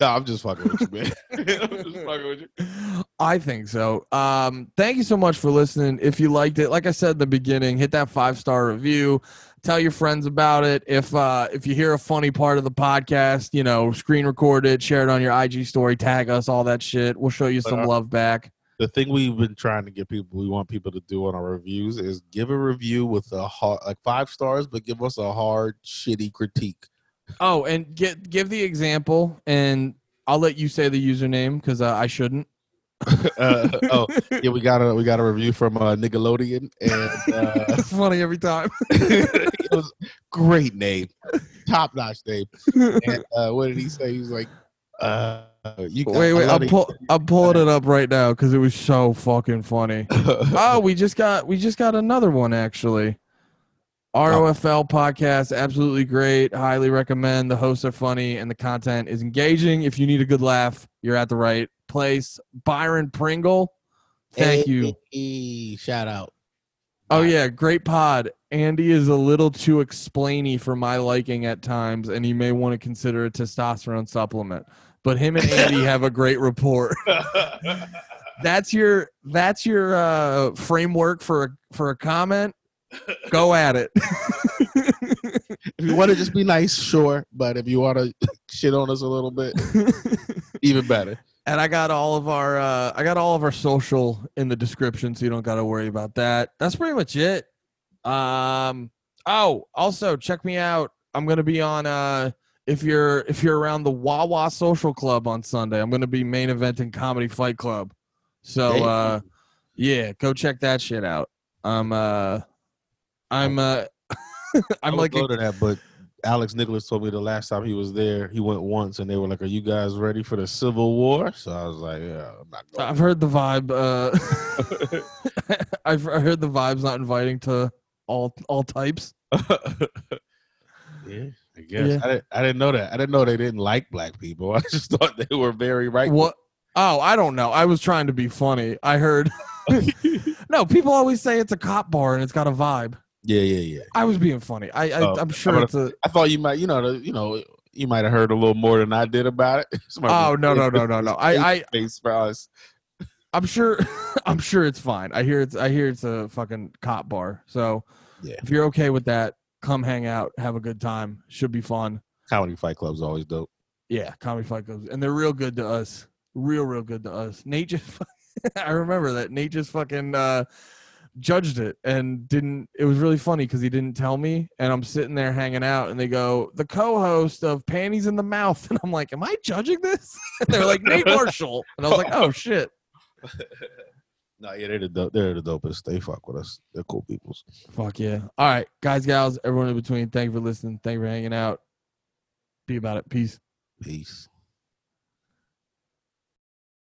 Speaker 2: No, I'm just fucking with you, man. I'm just fucking with you.
Speaker 1: I think so. Um, thank you so much for listening. If you liked it, like I said in the beginning, hit that five star review. Tell your friends about it. If uh, if you hear a funny part of the podcast, you know, screen record it, share it on your IG story, tag us, all that shit. We'll show you some
Speaker 2: Uh,
Speaker 1: love back.
Speaker 2: The thing we've been trying to get people, we want people to do on our reviews is give a review with a hard, like five stars, but give us a hard, shitty critique.
Speaker 1: Oh, and get give the example, and I'll let you say the username because uh, I shouldn't.
Speaker 2: uh, oh, yeah, we got a we got a review from uh, Nickelodeon, and uh,
Speaker 1: it's funny every time.
Speaker 2: it was great name, top notch name. And uh, what did he say? He was like, uh, "You
Speaker 1: wait, wait, I'm pull, I'm pulling it up right now because it was so fucking funny. oh, we just got we just got another one actually. ROFL podcast, absolutely great. Highly recommend. The hosts are funny and the content is engaging. If you need a good laugh, you're at the right place. Byron Pringle, thank you.
Speaker 2: Shout out.
Speaker 1: Oh yeah, great pod. Andy is a little too explainy for my liking at times, and he may want to consider a testosterone supplement. But him and Andy have a great rapport. That's your that's your uh, framework for a, for a comment. Go at it.
Speaker 2: If you want to just be nice, sure. But if you want to shit on us a little bit, even better.
Speaker 1: and I got all of our uh, I got all of our social in the description, so you don't got to worry about that. That's pretty much it. Um. Oh, also check me out. I'm gonna be on uh if you're if you're around the Wawa Social Club on Sunday, I'm gonna be main eventing Comedy Fight Club. So uh yeah, go check that shit out. I'm uh I'm uh I'm like
Speaker 2: go to that, but Alex Nicholas told me the last time he was there, he went once, and they were like, "Are you guys ready for the Civil War?" So I was like, "Yeah, I'm not going."
Speaker 1: I've heard the vibe uh I've I heard the vibe's not inviting to all all types.
Speaker 2: yeah, I guess
Speaker 1: Yeah.
Speaker 2: I, didn't, I didn't know that. I didn't know they didn't like black people. I just thought they were very right.
Speaker 1: What Oh, I don't know. I was trying to be funny. I heard No, people always say it's a cop bar and it's got a vibe.
Speaker 2: Yeah, yeah, yeah.
Speaker 1: I was being funny. I, I
Speaker 2: Oh,
Speaker 1: I'm sure it's a
Speaker 2: I thought you might, you know, the, you know, you might have heard a little more than I did about it.
Speaker 1: Oh no no no no no! I I
Speaker 2: face for us.
Speaker 1: I'm sure I'm sure it's fine. I hear it's I hear it's a fucking cop bar. So
Speaker 2: Yeah.
Speaker 1: if you're okay with that, come hang out, have a good time. Should be fun.
Speaker 2: Comedy Fight Club's always dope.
Speaker 1: Yeah, comedy fight clubs, and they're real good to us. Real real good to us. Nate just I remember that Nate just fucking uh, judged it and didn't. It was really funny because he didn't tell me, and I'm sitting there hanging out, and they go the co-host of Panties in the Mouth, and I'm like, am I judging this? and they're like Nate Marshall, and I was like, oh shit.
Speaker 2: No, yeah, they're the dope, they're the dopest. They fuck with us. They're cool peoples.
Speaker 1: Fuck yeah. All right, guys, gals, everyone in between, thank you for listening. Thank you for hanging out. Be about it. Peace.
Speaker 2: Peace.